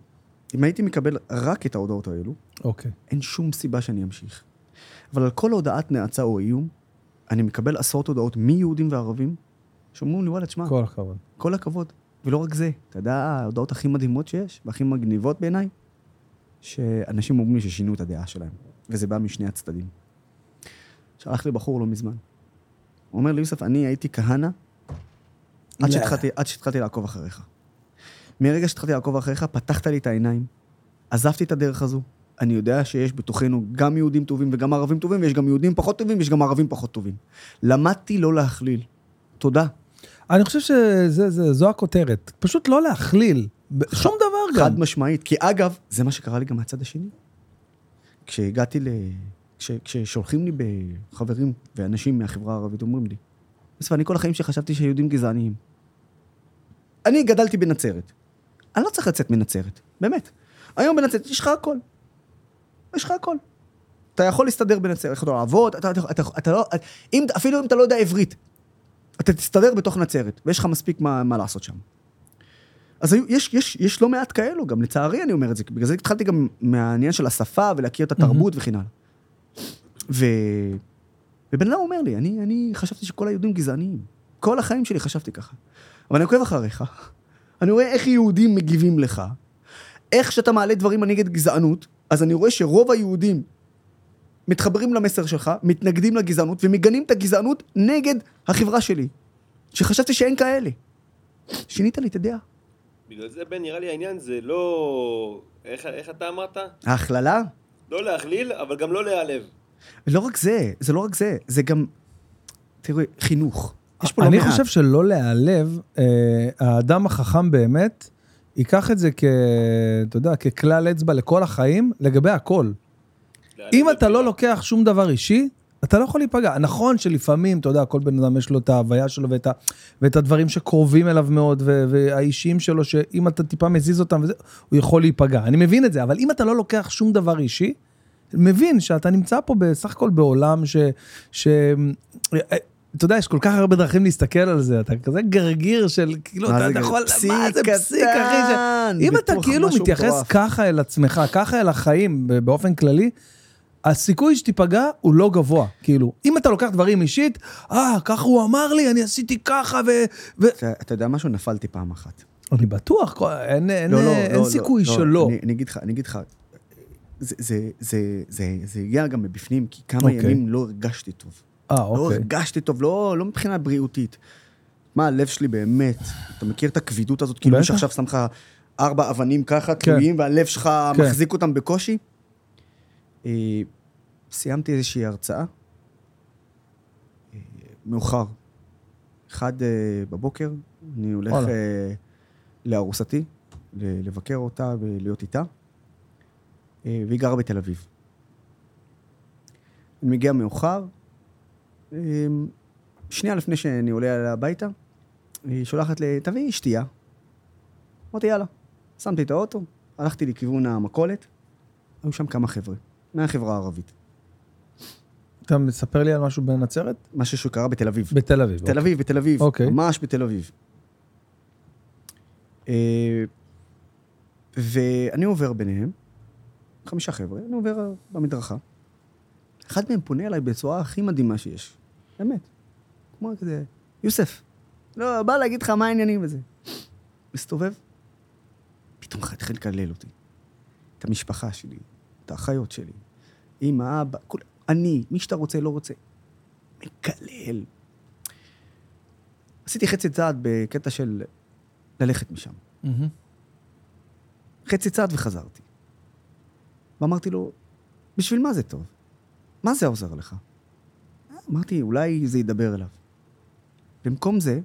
אם הייתי מקבל רק את ההודעות האלו, אוקיי. אין שום סיבה שאני אמשיך. אבל על כל הודעת נאצה או איום, אני מקבל עשרות הודעות מיהודים וערבים, שאומרים לי, וואלה, תשמע, כל הכבוד. כל הכבוד. ולא רק זה, אתה יודע, ההודעות הכי מדהימות שיש, והכי מגניבות בעיניי, שאנשים אומרים לי ששינו את הדעה שלהם, וזה בא משני הצדדים. שלח לי בחור לא מזמן. הוא אומר לי, יוסף, אני הייתי כהנא עד שהתחלתי לעקוב אחריך. מרגע שהתחלתי לעקוב אחריך, פתחת לי את העיניים, עזבתי את הדרך הזו. אני יודע שיש בתוכנו גם יהודים טובים וגם ערבים טובים, ויש גם יהודים פחות טובים, ויש גם ערבים פחות טובים. למדתי לא להכליל. תודה. אני חושב שזו הכותרת. פשוט לא להכליל. שום דבר גם. חד משמעית. כי אגב, זה מה שקרה לי גם מהצד השני. כשהגעתי ל... כש... כששולחים לי בחברים ואנשים מהחברה הערבית, אומרים לי, בסוף, אני כל החיים שלי חשבתי שיהודים גזעניים. אני גדלתי בנצרת. אני לא צריך לצאת מנצרת, באמת. היום בנצרת יש לך הכל. יש לך הכל. אתה יכול להסתדר בנצרת, אתה יכול לעבוד, אתה, אתה, אתה, אתה לא, אם, אפילו אם אתה לא יודע עברית, אתה תסתדר בתוך נצרת, ויש לך מספיק מה, מה לעשות שם. אז היו, יש, יש, יש לא מעט כאלו, גם לצערי אני אומר את זה, בגלל זה התחלתי גם מהעניין של השפה ולהכיר את התרבות וכן הלאה. ו... ובן אדם אומר לי, אני, אני חשבתי שכל היהודים גזעניים. כל החיים שלי חשבתי ככה. אבל אני עוקב אחריך, אני רואה איך יהודים מגיבים לך, איך שאתה מעלה דברים נגד גזענות, אז אני רואה שרוב היהודים מתחברים למסר שלך, מתנגדים לגזענות ומגנים את הגזענות נגד החברה שלי, שחשבתי שאין כאלה. שינית לי את הדעה. בגלל זה, בן, נראה לי העניין זה לא... איך, איך אתה אמרת? ההכללה? לא להכליל, אבל גם לא להיעלב. לא רק זה, זה לא רק זה, זה גם, תראו, חינוך. יש פה לא אני מעט. חושב שלא להיעלב, אה, האדם החכם באמת, ייקח את זה כ... אתה יודע, ככלל אצבע לכל החיים, לגבי הכל. אם אתה לא. לוקח שום דבר אישי, אתה לא יכול להיפגע. נכון שלפעמים, אתה יודע, כל בן אדם יש לו את ההוויה שלו ואת, ה, ואת הדברים שקרובים אליו מאוד, ו, והאישיים שלו, שאם אתה טיפה מזיז אותם, וזה, הוא יכול להיפגע. אני מבין את זה, אבל אם אתה לא לוקח שום דבר אישי, מבין שאתה נמצא פה בסך הכל בעולם ש... ש... אתה יודע, יש כל כך הרבה דרכים להסתכל על זה, אתה כזה גרגיר של, כאילו, אתה, יכול, מה זה פסיק, אחי, ש... אם אתה כאילו מתייחס מטורף. ככה אל עצמך, ככה אל החיים באופן כללי, הסיכוי שתיפגע הוא לא גבוה. כאילו, אם אתה לוקח דברים אישית, אה, ככה הוא אמר לי, אני עשיתי ככה, ו... ו... אתה, אתה יודע משהו? נפלתי פעם אחת. אני בטוח, אין, אין, לא, לא, אין לא, סיכוי לא, שלא. אני, אני אגיד לך, אני אגיד לך, זה, זה, זה, זה, זה הגיע גם מבפנים, כי כמה אוקיי. ימים לא הרגשתי טוב. אה, לא אוקיי. הרגשתי טוב, לא, לא מבחינה בריאותית. מה, הלב שלי באמת, אתה מכיר את הכבידות הזאת? כאילו בטח. מישהו עכשיו שם לך ארבע אבנים ככה, כן. תלויים, והלב שלך כן. מחזיק אותם בקושי? אה, סיימתי איזושהי הרצאה, אה, מאוחר. אחד אה, בבוקר, אני הולך לארוסתי, לבקר אותה ולהיות איתה, והיא גרה בתל אביב. אני מגיע מאוחר, שנייה לפני שאני עולה אליה הביתה, היא שולחת לי, תביאי שתייה. אמרתי, יאללה. שמתי את האוטו, הלכתי לכיוון המכולת, היו שם כמה חבר'ה, מהחברה הערבית. אתה מספר לי על משהו בנצרת? משהו שקרה בתל אביב. בתל אביב. בתל אביב, בתל אביב. אוקיי. ממש בתל אביב. אה, ואני עובר ביניהם, חמישה חבר'ה, אני עובר במדרכה. אחד מהם פונה אליי בצורה הכי מדהימה שיש. באמת. כמו כזה, יוסף, לא, בא להגיד לך מה העניינים וזה. מסתובב, פתאום התחיל לקלל אותי. את המשפחה שלי, את האחיות שלי, אמא, אבא, כול, אני, מי שאתה רוצה, לא רוצה. מקלל. עשיתי חצי צעד בקטע של ללכת משם. מהמם. חצי צעד וחזרתי. ואמרתי לו, בשביל מה זה טוב? מה זה עוזר לך? אמרתי, אולי זה ידבר אליו. במקום זה,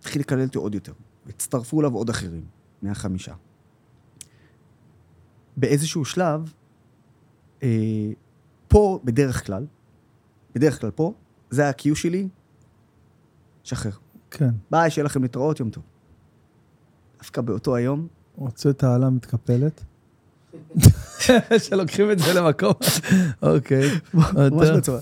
התחיל לקלל אותי עוד יותר. הצטרפו אליו עוד אחרים, מהחמישה. באיזשהו שלב, אה, פה, בדרך כלל, בדרך כלל פה, זה ה-Q שלי, שחרר. כן. ביי, שיהיה לכם להתראות, יום טוב. דווקא באותו היום, רוצה את העלה מתקפלת. שלוקחים את זה למקום. אוקיי. ממש. בצורה.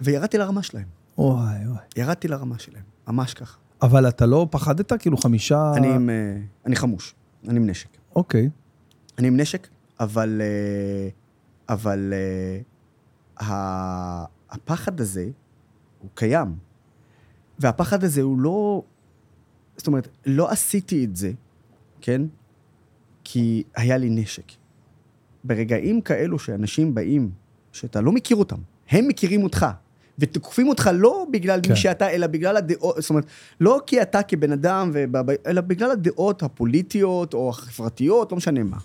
וירדתי לרמה שלהם. וואי וואי. ירדתי לרמה שלהם, ממש ככה. אבל אתה לא פחדת? כאילו חמישה... אני עם... אה, אני חמוש, אני עם נשק. אוקיי. אני עם נשק, אבל... אה, אבל... אה, ה- הפחד הזה, הוא קיים. והפחד הזה הוא לא... זאת אומרת, לא עשיתי את זה, כן? כי היה לי נשק. ברגעים כאלו שאנשים באים, שאתה לא מכיר אותם, הם מכירים אותך, ותוקפים אותך לא בגלל כן. מי שאתה, אלא בגלל הדעות, זאת אומרת, לא כי אתה כבן אדם, ובב- אלא בגלל הדעות הפוליטיות או החברתיות, לא משנה מה.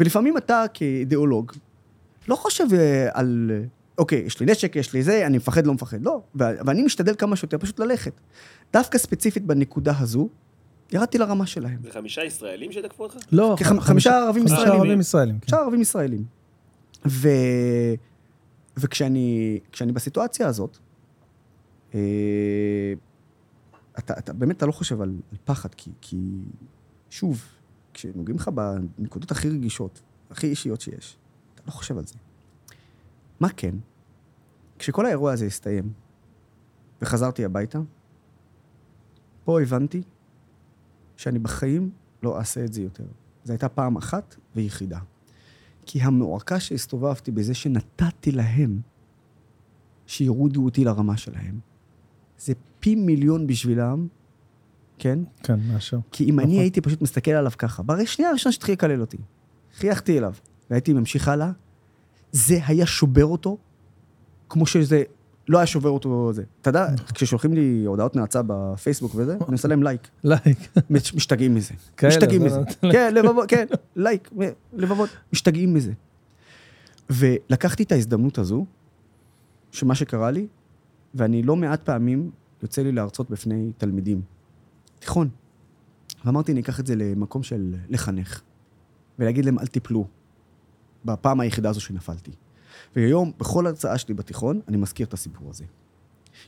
ולפעמים אתה כאידיאולוג, לא חושב אה, על, אוקיי, יש לי נשק, יש לי זה, אני מפחד, לא מפחד, לא. ו- ואני משתדל כמה שיותר פשוט ללכת. דווקא ספציפית בנקודה הזו, ירדתי לרמה שלהם. זה חמישה ישראלים שתקפו אותך? לא, חמישה ערבים חמישה ישראלים. ערבים ישראלים, כן. שאר ערבים ישראלים. ו... וכשאני כשאני בסיטואציה הזאת, אה, אתה, אתה באמת, אתה לא חושב על, על פחד, כי, כי שוב, כשנוגעים לך בנקודות הכי רגישות, הכי אישיות שיש, אתה לא חושב על זה. מה כן? כשכל האירוע הזה הסתיים, וחזרתי הביתה, פה הבנתי שאני בחיים לא אעשה את זה יותר. זו הייתה פעם אחת ויחידה. כי המועקה שהסתובבתי בזה שנתתי להם שיורידו אותי לרמה שלהם, זה פי מיליון בשבילם, כן? כן, מאשר. כי אם אני נכון. הייתי פשוט מסתכל עליו ככה, ברי שנייה הראשונה שהתחיל לקלל אותי, חייכתי אליו, והייתי ממשיך הלאה, זה היה שובר אותו, כמו שזה לא היה שובר אותו זה. אתה יודע, כששולחים לי הודעות נאצה בפייסבוק וזה, אני עושה להם לייק. לייק. מש- משתגעים מזה. משתגעים זה מזה. להם. כן, לבבות, כן, לייק, לבבות, משתגעים מזה. ולקחתי את ההזדמנות הזו, שמה שקרה לי, ואני לא מעט פעמים יוצא לי להרצות בפני תלמידים. תיכון. ואמרתי, אני אקח את זה למקום של לחנך, ולהגיד להם, אל תיפלו, בפעם היחידה הזו שנפלתי. והיום, בכל הרצאה שלי בתיכון, אני מזכיר את הסיפור הזה.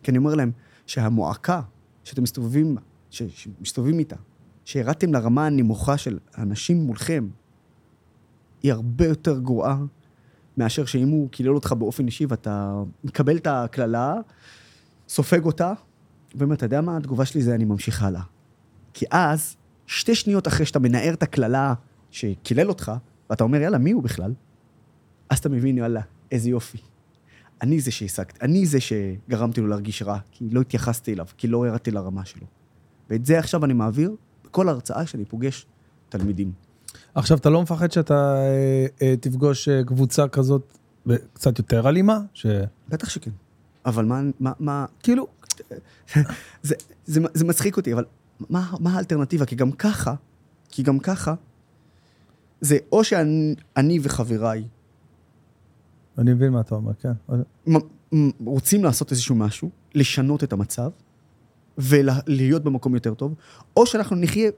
כי אני אומר להם שהמועקה שאתם מסתובבים, ש- שמסתובבים איתה, שירדתם לרמה הנמוכה של האנשים מולכם, היא הרבה יותר גרועה מאשר שאם הוא קילל אותך באופן אישי ואתה מקבל את הקללה, סופג אותה, ואומר, אתה יודע מה, התגובה שלי זה אני ממשיך הלאה. כי אז, שתי שניות אחרי שאתה מנער את הקללה שקילל אותך, ואתה אומר, יאללה, מי הוא בכלל? אז אתה מבין, יאללה, איזה יופי. אני זה שהשגתי, אני זה שגרמתי לו להרגיש רע, כי לא התייחסתי אליו, כי לא ירדתי לרמה שלו. ואת זה עכשיו אני מעביר בכל הרצאה שאני פוגש תלמידים. עכשיו, אתה לא מפחד שאתה אה, אה, תפגוש אה, קבוצה כזאת קצת יותר אלימה? שכאילו, בטח שכן. אבל מה, מה, מה, זה, זה, זה מצחיק אותי, אבל מה, מה האלטרנטיבה? כי גם ככה, כי גם ככה, זה או שאני אני וחבריי אני מבין מה אתה אומר, כן. רוצים לעשות איזשהו משהו, לשנות את המצב, ולהיות במקום יותר טוב, או שאנחנו נחיה,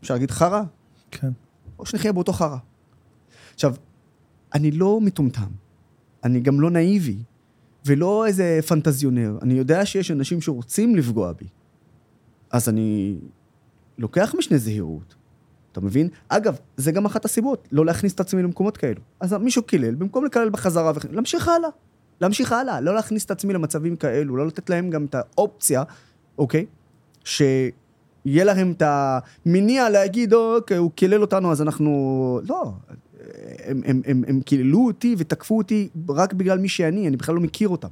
אפשר להגיד חרא, כן. או שנחיה באותו חרא. עכשיו, אני לא מטומטם, אני גם לא נאיבי, ולא איזה פנטזיונר. אני יודע שיש אנשים שרוצים לפגוע בי. אז אני לוקח משנה זהירות. אתה מבין? אגב, זה גם אחת הסיבות, לא להכניס את עצמי למקומות כאלו. אז מישהו קילל, במקום לקלל בחזרה, להמשיך הלאה. להמשיך הלאה, לא להכניס את עצמי למצבים כאלו, לא לתת להם גם את האופציה, אוקיי? שיהיה להם את המניע להגיד, אוקיי, הוא קילל אותנו, אז אנחנו... לא, הם, הם, הם, הם קיללו אותי ותקפו אותי רק בגלל מי שאני, אני בכלל לא מכיר אותם.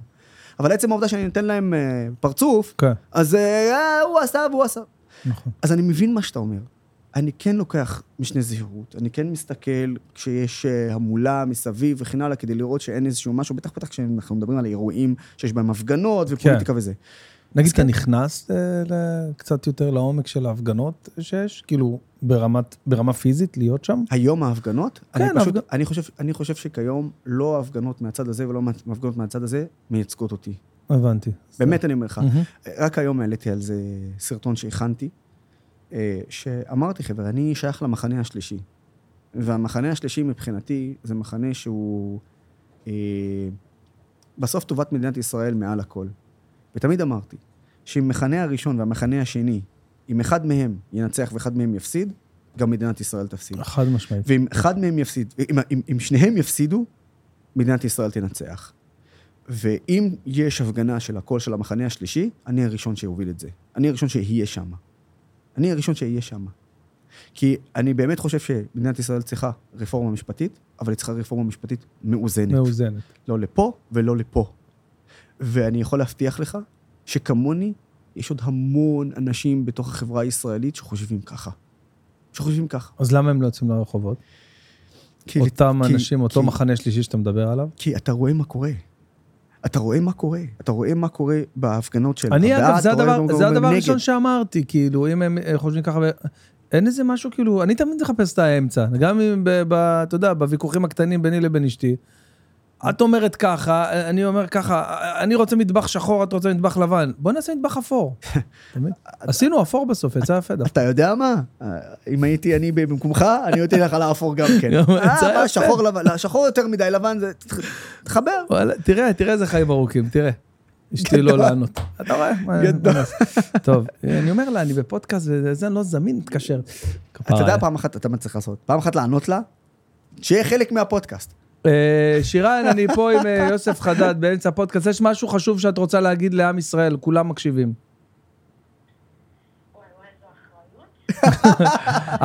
אבל עצם העובדה שאני נותן להם אה, פרצוף, כן, אז אה, הוא עשה והוא עשה. נכון. אז אני מבין מה שאתה אומר. אני כן לוקח משנה זהירות, אני כן מסתכל כשיש אה, המולה מסביב וכן הלאה, כדי לראות שאין איזשהו משהו, בטח בטח כשאנחנו מדברים על אירועים שיש בהם הפגנות ופוליטיקה וזה. נגיד, אתה כן. נכנס אה, קצת יותר לעומק של ההפגנות שיש? כאילו, ברמת- ברמה פיזית, להיות שם? היום ההפגנות, כן, אני פשוט, ההפג- אני חושב, אני חושב שכיום לא ההפגנות מהצד הזה ולא ההפגנות מהצד הזה מייצגות אותי. הבנתי. באמת אני אומר לך. רק היום העליתי על זה סרטון שהכנתי, שאמרתי, חבר'ה, אני שייך למחנה השלישי. והמחנה השלישי מבחינתי זה מחנה שהוא אה, בסוף טובת מדינת ישראל מעל הכל. ותמיד אמרתי, שאם המחנה הראשון והמחנה השני, אם אחד מהם ינצח ואחד מהם יפסיד, גם מדינת ישראל תפסיד. חד משמעית. ואם אחד מהם יפסיד, אם, אם, אם שניהם יפסידו, מדינת ישראל תנצח. ואם יש הפגנה של הקול של המחנה השלישי, אני הראשון שיוביל את זה. אני הראשון שיהיה שם. אני הראשון שיהיה שם. כי אני באמת חושב שמדינת ישראל צריכה רפורמה משפטית, אבל היא צריכה רפורמה משפטית מאוזנת. מאוזנת. לא לפה ולא לפה. ואני יכול להבטיח לך שכמוני, יש עוד המון אנשים בתוך החברה הישראלית שחושבים ככה. שחושבים ככה. אז למה הם לא יוצאים לרחובות? כי- אותם כי- אנשים, אותו כי- מחנה שלישי שאתה מדבר עליו? כי אתה רואה מה קורה. אתה רואה מה קורה, אתה רואה מה קורה בהפגנות של אני אגב, זה הדבר, זה הדבר. הראשון שאמרתי, כאילו, אם הם אה, חושבים ככה, אין איזה משהו, כאילו, אני תמיד מחפש את האמצע, גם אם, אתה יודע, בוויכוחים הקטנים ביני לבין אשתי. את אומרת ככה, אני אומר ככה, אני רוצה מטבח שחור, את רוצה מטבח לבן. בוא נעשה מטבח אפור. עשינו אפור בסוף, יצא יפה דווקא. אתה יודע מה? אם הייתי אני במקומך, אני הייתי לך על האפור גם כן. אה, מה. שחור לבן, לא, שחור יותר מדי לבן, זה... תחבר. תראה, תראה איזה חיים ארוכים, תראה. אשתי לא לענות. אתה רואה? מה- גדול. מה? טוב, אני אומר לה, אני בפודקאסט וזה, אני לא זמין, תתקשר. אתה יודע, פעם אחת אתה מצליח לעשות, פעם אחת לענות לה, שיהיה חלק מהפודקאסט. אה, שירן, אני פה עם אה, יוסף חדד באמצע הפודקאסט. יש משהו חשוב שאת רוצה להגיד לעם ישראל, כולם מקשיבים.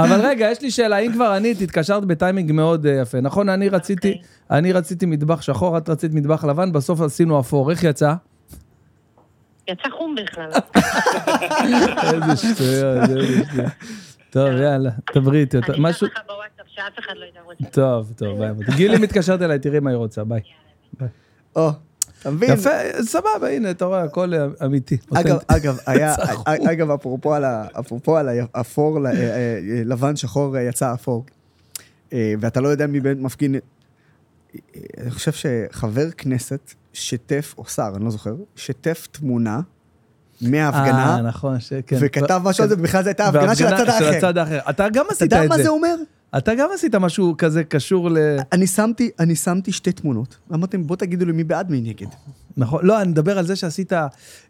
אבל רגע, יש לי שאלה, אם כבר ענית, התקשרת בטיימינג מאוד אה, יפה. נכון, אני רציתי, אני רציתי מטבח שחור, את רצית מטבח לבן, בסוף עשינו אפור. איך יצא? יצא חום בכלל. איזה שטויות, איזה שטויות. טוב, יאללה, דברי איתי. אני. אשלח לך שאף אחד לא ידע רוצה. טוב, טוב, ביי. גילי מתקשרת אליי, תראי מה היא רוצה, ביי. או, אתה מבין? יפה, סבבה, הנה, אתה רואה, הכל אה, אמיתי. אגב. אגב, היה. אגב, אפרופו על ה- אפרופו על האפור, אה, אה, לבן, שחור, אה, יצא אפור. אה, ואתה לא יודע מי באמת מפגין. אה, אני חושב שחבר כנסת שיתף, או שר, אני לא זוכר, שיתף תמונה אה, מההפגנה, נכון, שכן. וכתב משהו על זה, ובכלל זו הייתה הפגנה של הצד של האחר. הצד האחר. אתה גם אתה עשית יודע את מה זה. זה אומר? אתה גם עשית משהו כזה קשור ל... אני שמתי, אני שמתי שתי תמונות. אמרתם, בוא תגידו לי מי בעד, מי נגד. נכון, לא, אני מדבר על זה שעשית אה,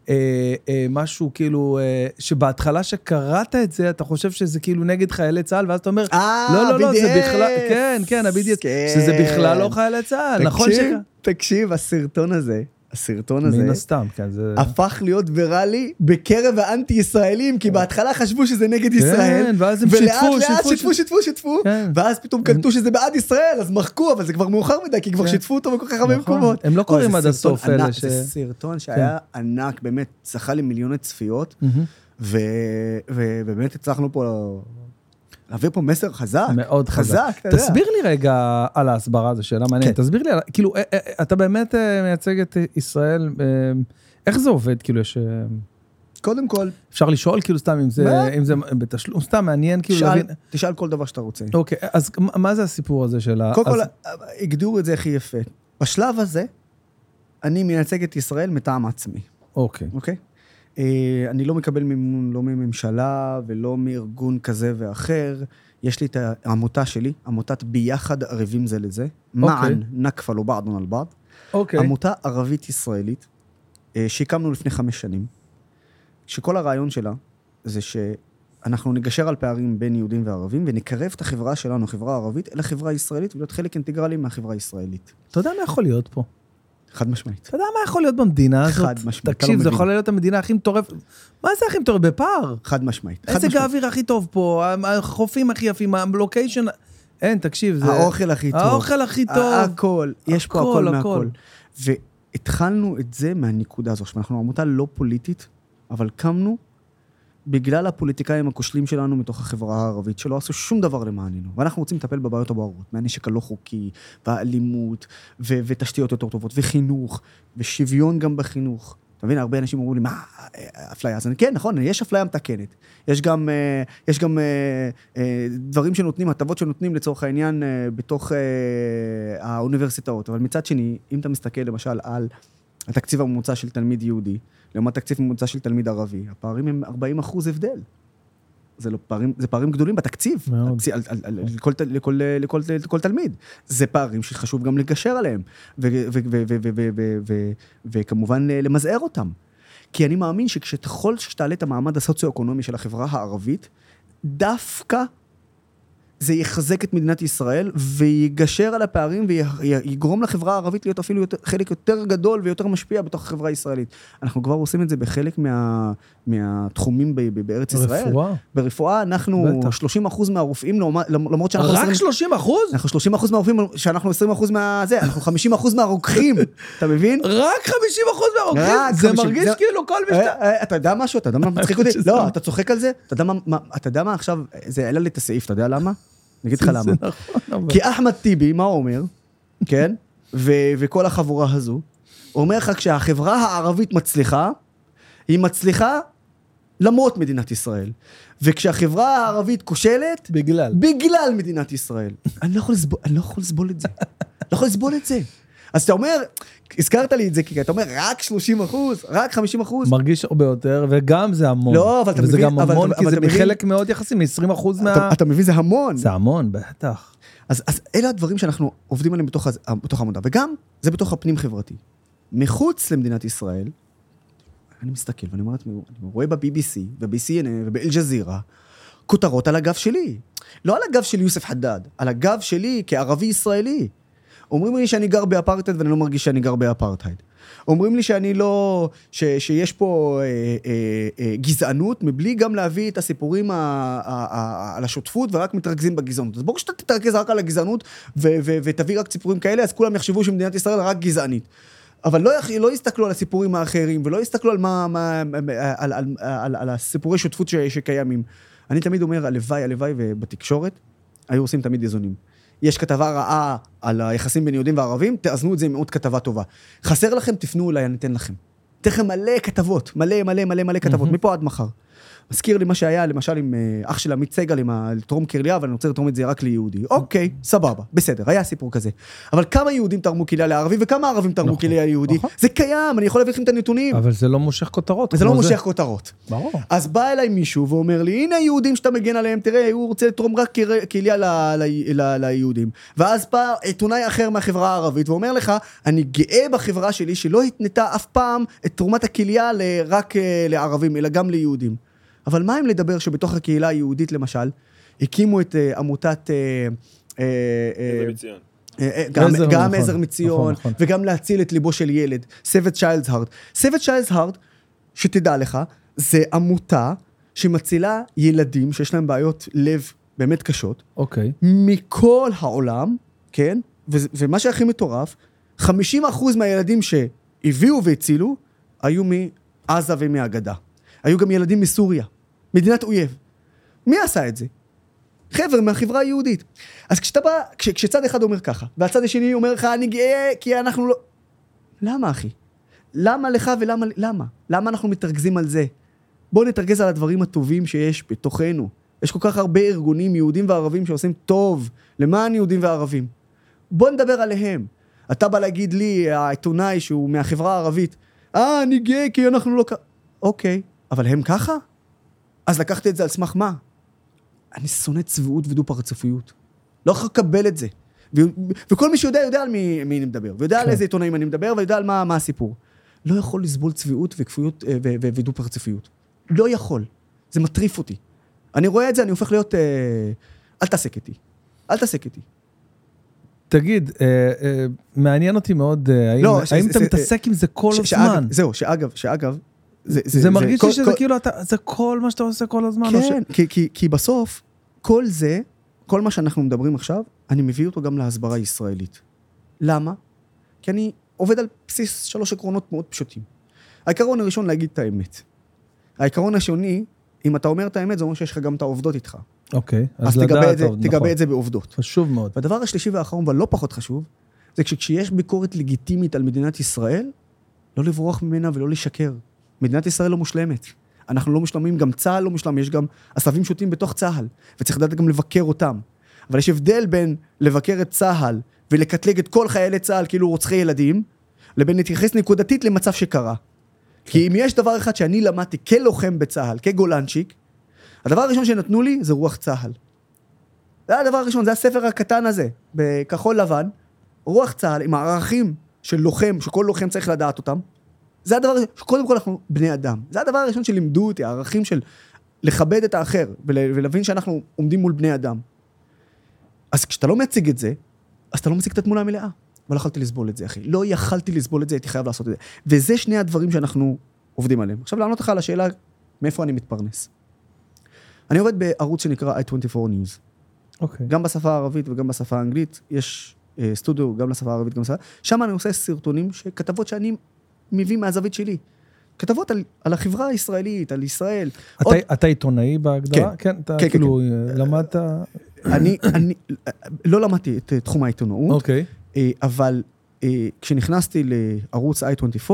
אה, משהו כאילו, אה, שבהתחלה שקראת את זה, אתה חושב שזה כאילו נגד חיילי צה"ל, ואז אתה אומר, אה, לא, לא, לא, זה. בכלל, כן, כן, ה-BDS, כן. שזה בכלל לא חיילי צה"ל, נכון תקשיב, שכ... תקשיב, הסרטון הזה, הסרטון הזה, מן הסתם, כן, זה... הפך להיות ויראלי בקרב האנטי-ישראלים, כי בהתחלה חשבו שזה נגד ישראל. כן, ואז הם ולאט שיתפו, לאט שיתפו, שיתפו, שיתפו, שיתפו, כן. ואז פתאום קלטו שזה בעד ישראל, אז מחקו, אבל זה כבר מאוחר מדי, כי כבר כן. שיתפו אותו בכל כך הרבה נכון. מקומות. הם לא קוראים עד הסוף, אלה ש- כן. זה סרטון שהיה ענק, באמת, זכה למיליוני צפיות, ו- ובאמת הצלחנו פה להעביר פה מסר חזק. מאוד חזק. חזק, אתה יודע. תסביר לי רגע על ההסברה, זו שאלה מעניינת. כן. תסביר לי, על- כאילו, אה, אה, אתה באמת אה, מייצג את אה, ישראל, אה, איך זה עובד? כאילו, יש... אה, קודם כל, אפשר לשאול, כאילו, סתם, אם זה? אם זה בתשלום, סתם מעניין, כאילו, תשאל- להבין. תשאל כל דבר שאתה רוצה. אוקיי, אז מה- זה הסיפור הזה של ה... קודם כל, אז- הגדירו את זה הכי יפה. בשלב הזה, אני מייצג את ישראל מטעם עצמי, אוקיי. אוקיי? אה, אני לא מקבל מימון לא מממשלה ולא מארגון כזה ואחר. יש לי את העמותה שלי, עמותת ביחד ערבים זה לזה. מען נקפה לא בעדון על בעד. אוקיי. עמותה ערבית-ישראלית, אה, שהקמנו לפני חמש שנים, שכל הרעיון שלה זה שאנחנו נגשר על פערים בין יהודים וערבים ונקרב את החברה שלנו, החברה הערבית, אל החברה הישראלית ולהיות חלק אינטגרלי מהחברה הישראלית. אתה יודע מה יכול להיות פה? חד משמעית. אתה יודע מה יכול להיות במדינה הזאת? חד משמעית, לא תקשיב, זה. יכול להיות המדינה הכי מטורפת. מה זה הכי מטורפת? בפער. חד משמעית. מזג משמעית. האוויר הכי טוב פה, החופים הכי יפים, הלוקיישן... אין, תקשיב, זה... האוכל הכי טוב. האוכל הכי טוב. הכל, יש פה הכל. מהכל. והתחלנו את זה מהנקודה הזו. עכשיו, אנחנו עמותה לא פוליטית, אבל קמנו בגלל הפוליטיקאים הכושלים שלנו מתוך החברה הערבית, שלא עשו שום דבר למעננו. ואנחנו רוצים לטפל בבעיות הבוערות, מהנשק הלא חוקי, והאלימות, ו- ותשתיות יותר טובות, וחינוך, ושוויון גם בחינוך. אתה מבין, הרבה אנשים אמרו לי, מה, אפליה? אז אני, כן, נכון, יש אפליה מתקנת. יש גם, אה, יש גם אה, אה, דברים שנותנים, הטבות שנותנים לצורך העניין בתוך האוניברסיטאות. אבל מצד שני, אם אתה מסתכל למשל על התקציב הממוצע של תלמיד יהודי לעומת תקציב ממוצע של תלמיד ערבי, הפערים הם 40 אחוז הבדל. זה, לא פערים, זה פערים גדולים בתקציב, מאוד. על, על, על, לכל, לכל, לכל, לכל, לכל תלמיד. זה פערים שחשוב גם לגשר עליהם, וכמובן אה, למזער אותם. כי אני מאמין שככל שתעלה את המעמד הסוציו-אקונומי של החברה הערבית, דווקא זה יחזק את מדינת ישראל ויגשר על הפערים ויגרום לחברה הערבית להיות אפילו יותר, חלק יותר גדול ויותר משפיע בתוך החברה הישראלית. אנחנו כבר עושים את זה בחלק מה, מהתחומים ב, ב, בארץ ישראל. רפואה. ברפואה אנחנו בטח. 30 אחוז מהרופאים, למרות שאנחנו... רק 20 30 אחוז? אנחנו 30 אחוז מהרופאים, שאנחנו 20 אחוז מהזה, אנחנו 50 אחוז מהרוקחים, אתה מבין? רק 50 אחוז מהרוקחים? זה 50, מרגיש זה- כאילו כל משטר... אה, אה, אתה יודע משהו? אתה יודע מה מצחיק אותי? לא, אתה צוחק על זה? אתה יודע מה- מה- אתה יודע מה עכשיו? זה העלה לי את הסעיף, אתה יודע למה? אני אגיד לך למה. נכון. כי אחמד טיבי, מה הוא אומר? כן? ו- וכל החבורה הזו, אומר לך, כשהחברה הערבית מצליחה, היא מצליחה למרות מדינת ישראל. וכשהחברה הערבית כושלת, בגלל. בגלל מדינת ישראל. אני לא יכול לסבול, אני לא יכול לסבול את זה. לא יכול לסבול את זה. אז אתה אומר, הזכרת לי את זה, כי אתה אומר, רק 30 אחוז, רק 50 אחוז. מרגיש הרבה יותר, וגם זה המון. לא, אבל אתה וזה מבין- גם אבל המון, אתה- כי אבל זה מבין- מחלק מאוד יחסי, מ-20% מה... אתה, אתה מבין, זה המון. זה המון, בטח. אז, אז אלה הדברים שאנחנו עובדים עליהם בתוך, בתוך העמודה, וגם זה בתוך הפנים חברתי. מחוץ למדינת ישראל, אני מסתכל ואני אומר לעצמי, אני רואה ב-BBC וב-CNN ובאל-ג'זירה, כותרות על הגב שלי. לא על הגב של יוסף חדד, על הגב שלי כערבי ישראלי. אומרים לי שאני גר באפרטהייד ואני לא מרגיש שאני גר באפרטהייד. אומרים לי שאני לא... ש, שיש פה אה, אה, אה, גזענות, מבלי גם להביא את הסיפורים ה, ה, ה, על השותפות, ורק מתרכזים בגזענות. אז ברור שאתה תתרכז רק על הגזענות, ו, ו, ותביא רק סיפורים כאלה, אז כולם יחשבו שמדינת ישראל רק גזענית. אבל לא, לא יסתכלו על הסיפורים האחרים, ולא יסתכלו על, מה, מה, על, על, על, על הסיפורי שותפות ש, שקיימים. אני תמיד אומר, הלוואי, הלוואי, ובתקשורת היו עושים תמיד איזונים. יש כתבה רעה על היחסים בין יהודים וערבים, תאזנו את זה עם עוד כתבה טובה. חסר לכם, תפנו אליי, אני אתן לכם. אתן לכם מלא כתבות, מלא מלא מלא מלא כתבות, מפה עד מחר. מזכיר לי מה שהיה, למשל, עם אה, אח של עמית סגל, עם לתרום כליה, אבל אני רוצה לתרום את זה רק ליהודי. אוקיי, סבבה, בסדר, היה סיפור כזה. אבל כמה יהודים תרמו כליה לערבי, וכמה ערבים תרמו נכון, כליה ליהודי? נכון. זה קיים, אני יכול להביא לכם את הנתונים. אבל זה לא מושך כותרות. וזה לא מושך כותרות. ברור. אז בא אליי מישהו ואומר לי, הנה היהודים שאתה מגן עליהם, תראה, הוא רוצה לתרום רק כליה ליהודים. ואז בא עיתונאי אחר מהחברה הערבית ואומר לך, אני גאה בחברה שלי שלא התנתה אף פעם את תרומת הכליה רק אה, לערבים, אלא גם ליהודים. אבל מה אם לדבר שבתוך הקהילה היהודית, למשל, הקימו את אה, עמותת... אה, גם, עזר, גם נכון, עזר נכון, מציון, נכון. וגם להציל את ליבו של ילד. Child's Heart. Save a Child's Heart, שתדע לך, זה עמותה שמצילה ילדים שיש להם בעיות לב באמת קשות, אוקיי. מכל העולם, כן? ו- ומה שהכי מטורף, 50% מהילדים שהביאו והצילו, היו מעזה ומהגדה. היו גם ילדים מסוריה, מדינת אויב. מי עשה את זה? חבר'ה מהחברה היהודית. אז כשאתה בא, כש, כשצד אחד אומר ככה, והצד השני אומר לך, אני גאה כי אנחנו לא... למה, אחי? למה לך ולמה... למה? למה אנחנו מתרכזים על זה? בואו נתרכז על הדברים הטובים שיש בתוכנו. יש כל כך הרבה ארגונים יהודים וערבים שעושים טוב למען יהודים וערבים. בואו נדבר עליהם. אתה בא להגיד לי, העיתונאי שהוא מהחברה הערבית, אה, אני גאה כי אנחנו לא כ... אוקיי, אבל הם ככה? אז לקחת את זה על סמך מה? אני שונא צביעות ודו-פרצופיות. לא יכול לקבל את זה. ו- וכל מי שיודע, יודע על מי, מי אני מדבר. ויודע על כן. איזה עיתונאים אני מדבר, ויודע על מה, מה הסיפור. לא יכול לסבול צביעות וכפיות אה, ו- ו- ודו-פרצופיות. לא יכול. זה מטריף אותי. אני רואה את זה, אני הופך להיות... אה, אל תעסק איתי. אל תעסק איתי. תגיד, אה, אה, מעניין אותי מאוד, אה, האם לא, ש- האם זה- אתה זה- מתעסק עם זה כל ש- הזמן? שאגב, זהו, שאגב, שאגב... זה מרגיש כל- לי שזה כל- כאילו, אתה- זה כל מה שאתה עושה כל הזמן. או ש- כן, כי, כי, כי בסוף, כל זה, כל מה שאנחנו מדברים עכשיו, אני מביא אותו גם להסברה הישראלית. למה? כי אני עובד על בסיס שלוש עקרונות מאוד פשוטים. העיקרון הראשון, להגיד את האמת. העיקרון השני, אם אתה אומר את האמת, זה אומר שיש לך גם את העובדות איתך. אוקיי, אז, אז לדעת, את זה, עוד, תגבה נכון. את זה בעובדות. חשוב מאוד. והדבר השלישי והאחרון, והלא פחות חשוב, זה שכשיש ביקורת לגיטימית על מדינת ישראל, לא לברוח ממנה ולא לשקר. מדינת ישראל לא מושלמת. אנחנו לא מושלמים, גם צה"ל לא מושלם, יש גם עשבים שוטים בתוך צה"ל, וצריך לדעת גם לבקר אותם. אבל יש הבדל בין לבקר את צה"ל ולקטלג את כל חיילי צה"ל כאילו רוצחי ילדים, לבין להתייחס נקודתית למצב שקרה. כי אם יש דבר אחד שאני למדתי כלוחם בצה"ל, כגולנצ'יק, הדבר הראשון שנתנו לי זה רוח צה"ל. זה הדבר הראשון, זה הספר הקטן הזה, בכחול לבן, רוח צה"ל עם הערכים של לוחם, שכל לוחם צריך לדעת אותם. זה הדבר שקודם כל אנחנו בני אדם. זה הדבר הראשון שלימדו אותי, הערכים של לכבד את האחר, ול, ולהבין שאנחנו עומדים מול בני אדם. אז כשאתה לא מציג את זה, אז אתה לא מציג את התמונה המלאה. ולא יכולתי לסבול את זה, אחי. לא יכלתי לסבול את זה, הייתי חייב לעשות את זה. וזה שני הדברים שאנחנו עובדים עליהם. עכשיו לענות לך על השאלה, מאיפה אני מתפרנס. אני עובד בערוץ שנקרא i24 News. אוקיי. גם בשפה הערבית וגם בשפה האנגלית, יש אה, סטודיו גם לשפה הערבית וגם לשפה... שם אני עושה סרטונים, כתבות שאני מביא מהזווית שלי. כתבות על, על החברה הישראלית, על ישראל. אתה- עוד- אתה עיתונאי בהגדרה? כן. כן, אתה כן, כן, כאילו למדת... אני, אני לא למדתי את אה, תחום העיתונאות, אוקיי. אה, אבל אה, כשנכנסתי לערוץ i24,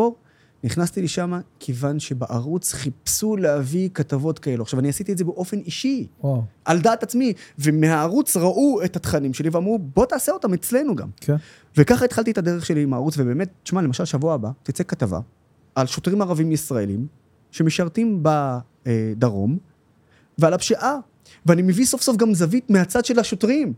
נכנסתי לשם כיוון שבערוץ חיפשו להביא כתבות כאלו. עכשיו, אני עשיתי את זה באופן אישי, וואו, על דעת עצמי, ומהערוץ ראו את התכנים שלי ואמרו, בוא תעשה אותם אצלנו גם. כן. וככה התחלתי את הדרך שלי עם הערוץ, ובאמת, תשמע, למשל, שבוע הבא תצא כתבה על שוטרים ערבים ישראלים שמשרתים בדרום, ועל הפשיעה. ואני מביא סוף סוף גם זווית מהצד של השוטרים.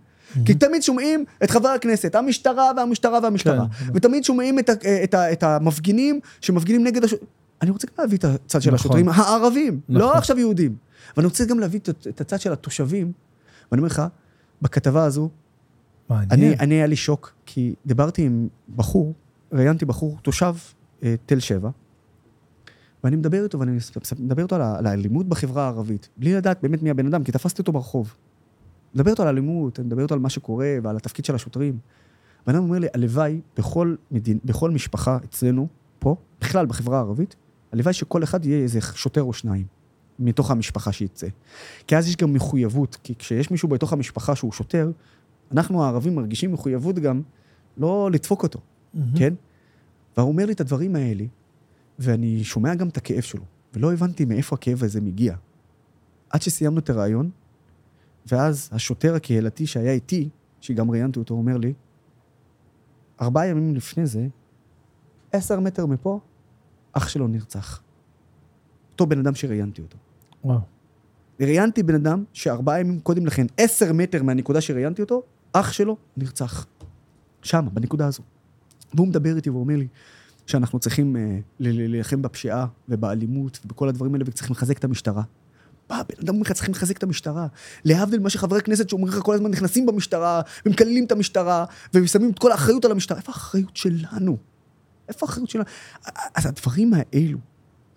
כי תמיד שומעים את חבר הכנסת, המשטרה והמשטרה והמשטרה. כן, ותמיד שומעים את, ה, את, את המפגינים שמפגינים נגד השוטרים. אני רוצה גם להביא את הצד של נכון. השוטרים הערבים, נכון. לא עכשיו יהודים. ואני רוצה גם להביא את, הצד של התושבים. ואני אומר לך, בכתבה הזו. אני, אני היה לי שוק, כי דיברתי עם בחור, ראיינתי בחור, תושב אה, תל שבע, ואני מדבר איתו, ואני מדבר איתו על האלימות בחברה הערבית, בלי לדעת באמת מי הבן אדם, כי תפסתי אותו ברחוב. מדבר איתו על אלימות, אני מדבר איתו על מה שקורה ועל התפקיד של השוטרים. ואדם אומר לי, הלוואי בכל, מדין, בכל משפחה אצלנו, פה, בכלל בחברה הערבית, הלוואי שכל אחד יהיה איזה שוטר או שניים מתוך המשפחה שיצא. כי אז יש גם מחויבות, כי כשיש מישהו בתוך המשפחה שהוא שוטר, אנחנו הערבים מרגישים מחויבות גם לא לדפוק אותו, מהמם. כן? והוא אומר לי את הדברים האלה, ואני שומע גם את הכאב שלו, ולא הבנתי מאיפה הכאב הזה מגיע. עד שסיימנו את הרעיון, ואז השוטר הקהילתי שהיה איתי, שגם ראיינתי אותו, אומר לי, ארבעה ימים לפני זה, עשר מטר מפה, אח שלו נרצח. אותו בן אדם שראיינתי אותו. וואו. ראיינתי בן אדם שארבעה ימים קודם לכן, עשר מטר מהנקודה שראיינתי אותו, אח שלו נרצח. שם, בנקודה הזו. והוא מדבר איתי ואומר לי שאנחנו צריכים אה, להילחם בפשיעה ובאלימות ובכל הדברים האלה, וצריכים לחזק את המשטרה. בא, בן אדם אומר לך, צריכים לחזק את המשטרה. להבדיל מה שחברי כנסת שאומרים לך כל הזמן נכנסים במשטרה, ומקללים את המשטרה, ושמים את כל האחריות על המשטרה. איפה האחריות שלנו? איפה האחריות שלנו? אז הדברים האלו,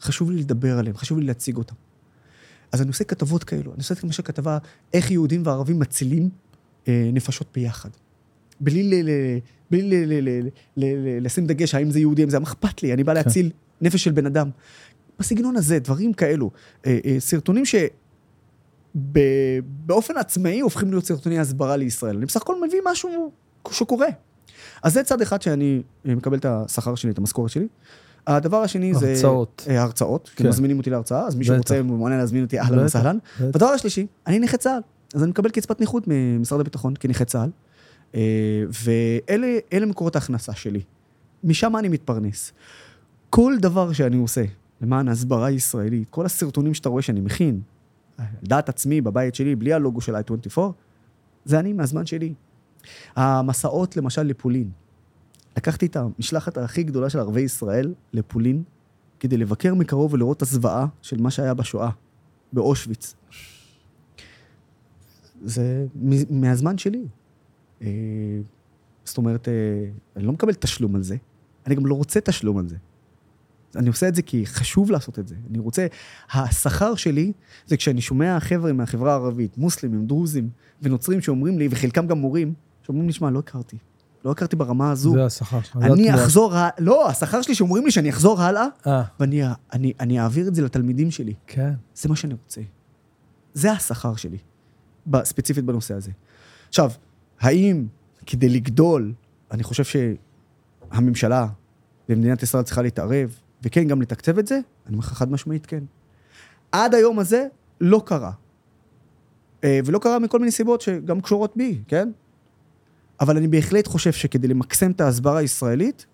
חשוב לי לדבר עליהם, חשוב לי להציג אותם. אז אני עושה כתבות כאלו, אני עושה למשל כתבה איך יהודים וערבים מצילים אה, נפשות ביחד. בלי, ל, ל, בלי ל, ל, ל, ל, ל, לשים דגש האם זה יהודי, האם זה, מה אכפת לי, אני בא להציל נפש של בן אדם. בסגנון הזה, דברים כאלו. אה, אה, סרטונים ש... באופן עצמאי הופכים להיות סרטוני הסברה לישראל. אני בסך הכל מביא משהו שקורה. אז זה צד אחד שאני אה, מקבל את השכר שלי, את המשכורת שלי. הדבר השני זה... הרצאות. הרצאות. כן. מזמינים אותי להרצאה, אז מי. שרוצה מעוניין להזמין אותי, אהלן וסהלן. והדבר השלישי, אני נכה צה"ל. אז אני מקבל קצבת נכות ממשרד הביטחון כנכה צה"ל. ואלה מקורות ההכנסה שלי. משם אני מתפרנס. כל דבר שאני עושה למען הסברה ישראלית, כל הסרטונים שאתה רואה שאני מכין, דעת עצמי בבית שלי, בלי הלוגו של i24, זה אני מהזמן שלי. המסעות, למשל, לפולין. לקחתי את המשלחת הכי גדולה של ערביי ישראל לפולין, כדי לבקר מקרוב ולראות את הזוועה של מה שהיה בשואה, באושוויץ. זה מהזמן שלי. אה, זאת אומרת, אה, אני לא מקבל תשלום על זה, אני גם לא רוצה תשלום על זה. אני עושה את זה כי חשוב לעשות את זה. אני רוצה... השכר שלי זה כשאני שומע חבר'ה מהחברה הערבית, מוסלמים, דרוזים ונוצרים שאומרים לי, וחלקם גם מורים, שאומרים לי, שמע, לא הכרתי. לא הכרתי ברמה הזו. זה השכר שלך. אני. אחזור, ה- לא, השכר שלי שאומרים לי שאני אחזור הלאה, אה, ואני אני, אני אעביר את זה לתלמידים שלי. כן. זה מה שאני רוצה. זה השכר שלי, ספציפית בנושא הזה. עכשיו, האם כדי לגדול, אני חושב שהממשלה במדינת ישראל צריכה להתערב, וכן, גם לתקצב את זה? אני אומר לך חד משמעית כן. עד היום הזה לא קרה. אה, ולא קרה מכל מיני סיבות שגם קשורות בי, כן? אבל אני בהחלט חושב שכדי למקסם את ההסברה הישראלית,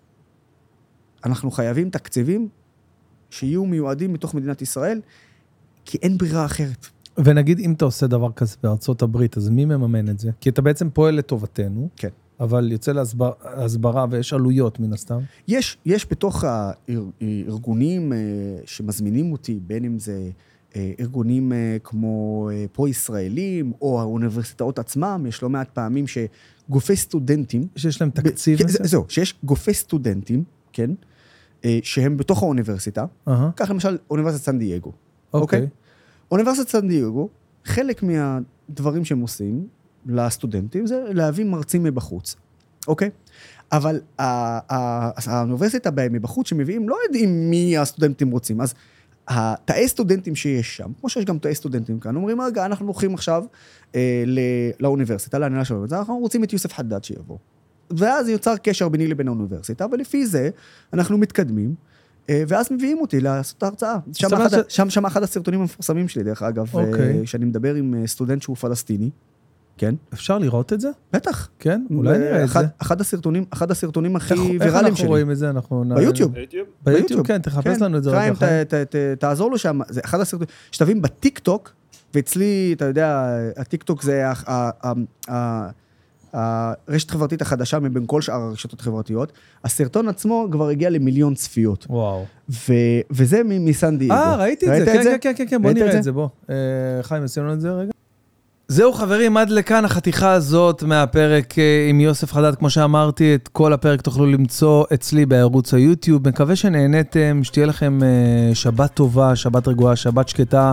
אנחנו חייבים תקציבים שיהיו מיועדים מתוך מדינת ישראל, כי אין ברירה אחרת. ונגיד אם אתה עושה דבר כזה בארצות הברית, אז מי מממן את זה? כי אתה בעצם פועל לטובתנו, כן. אבל יוצא להסבר- להסברה ויש עלויות מן הסתם. יש, יש בתוך הארגונים אה, שמזמינים אותי, בין אם זה אה, ארגונים אה, כמו פרו-ישראלים, או האוניברסיטאות עצמם, יש לא מעט פעמים שגופי סטודנטים... שיש להם תקציב ב- כן, זהו, שיש גופי סטודנטים, כן, שהם בתוך האוניברסיטה, קח למשל אוניברסיטת סן דייגו. אוקיי. אוניברסיטת סן דייגו, חלק מהדברים שהם עושים לסטודנטים זה להביא מרצים מבחוץ, אוקיי? אבל האוניברסיטה בהם מבחוץ שמביאים לא יודעים מי הסטודנטים רוצים, אז התאי סטודנטים שיש שם, כמו שיש גם תאי סטודנטים כאן, אומרים, רגע, אנחנו הולכים עכשיו אה, לאוניברסיטה, להנהלה של האוניברסיטה, אנחנו רוצים את יוסף חדד שיבוא. ואז יוצר קשר ביני לבין האוניברסיטה, ולפי זה אנחנו מתקדמים. אה, ואז מביאים אותי לעשות את ההרצאה. שם, אחד, ש- שם, שם אחד הסרטונים המפורסמים שלי, דרך אגב, אוקיי. אה, שאני מדבר עם אה, סטודנט שהוא פלסטיני, כן? אפשר לראות את זה? בטח. כן? אולי נראה את זה. אחד הסרטונים, אחד הסרטונים הכי איך- איך ויראליים אנחנו שלי. רואים את זה? אנחנו... ביוטיוב. ביוטיוב? כן, תחפש לנו את זה. חיים, תעזור לו שם, זה אחד הסרטונים, שתבין, בטיק טוק, ואצלי, אתה יודע, הטיק טוק זה הרשת החברתית החדשה מבין כל שאר הרשתות החברתיות, הסרטון עצמו כבר הגיע למיליון צפיות, וואו. ו- וזה מסן דייגו. אה, ראיתי את זה, ראית כן, כן, כן, כן, כן, בוא נראה זה? את זה, בוא. אה, חיים, נשים לנו את זה רגע. זהו חברים, עד לכאן החתיכה הזאת מהפרק אה, עם יוסף חדד. כמו שאמרתי, את כל הפרק תוכלו למצוא אצלי בערוץ היוטיוב. מקווה שנהניתם, שתהיה לכם אה, שבת טובה, שבת רגועה, שבת שקטה.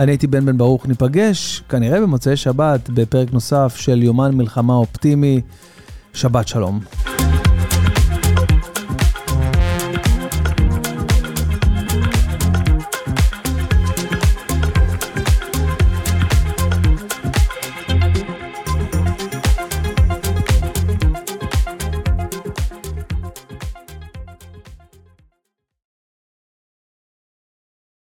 אני הייתי בן בן ברוך, ניפגש כנראה במוצאי שבת בפרק נוסף של יומן מלחמה אופטימי. שבת שלום.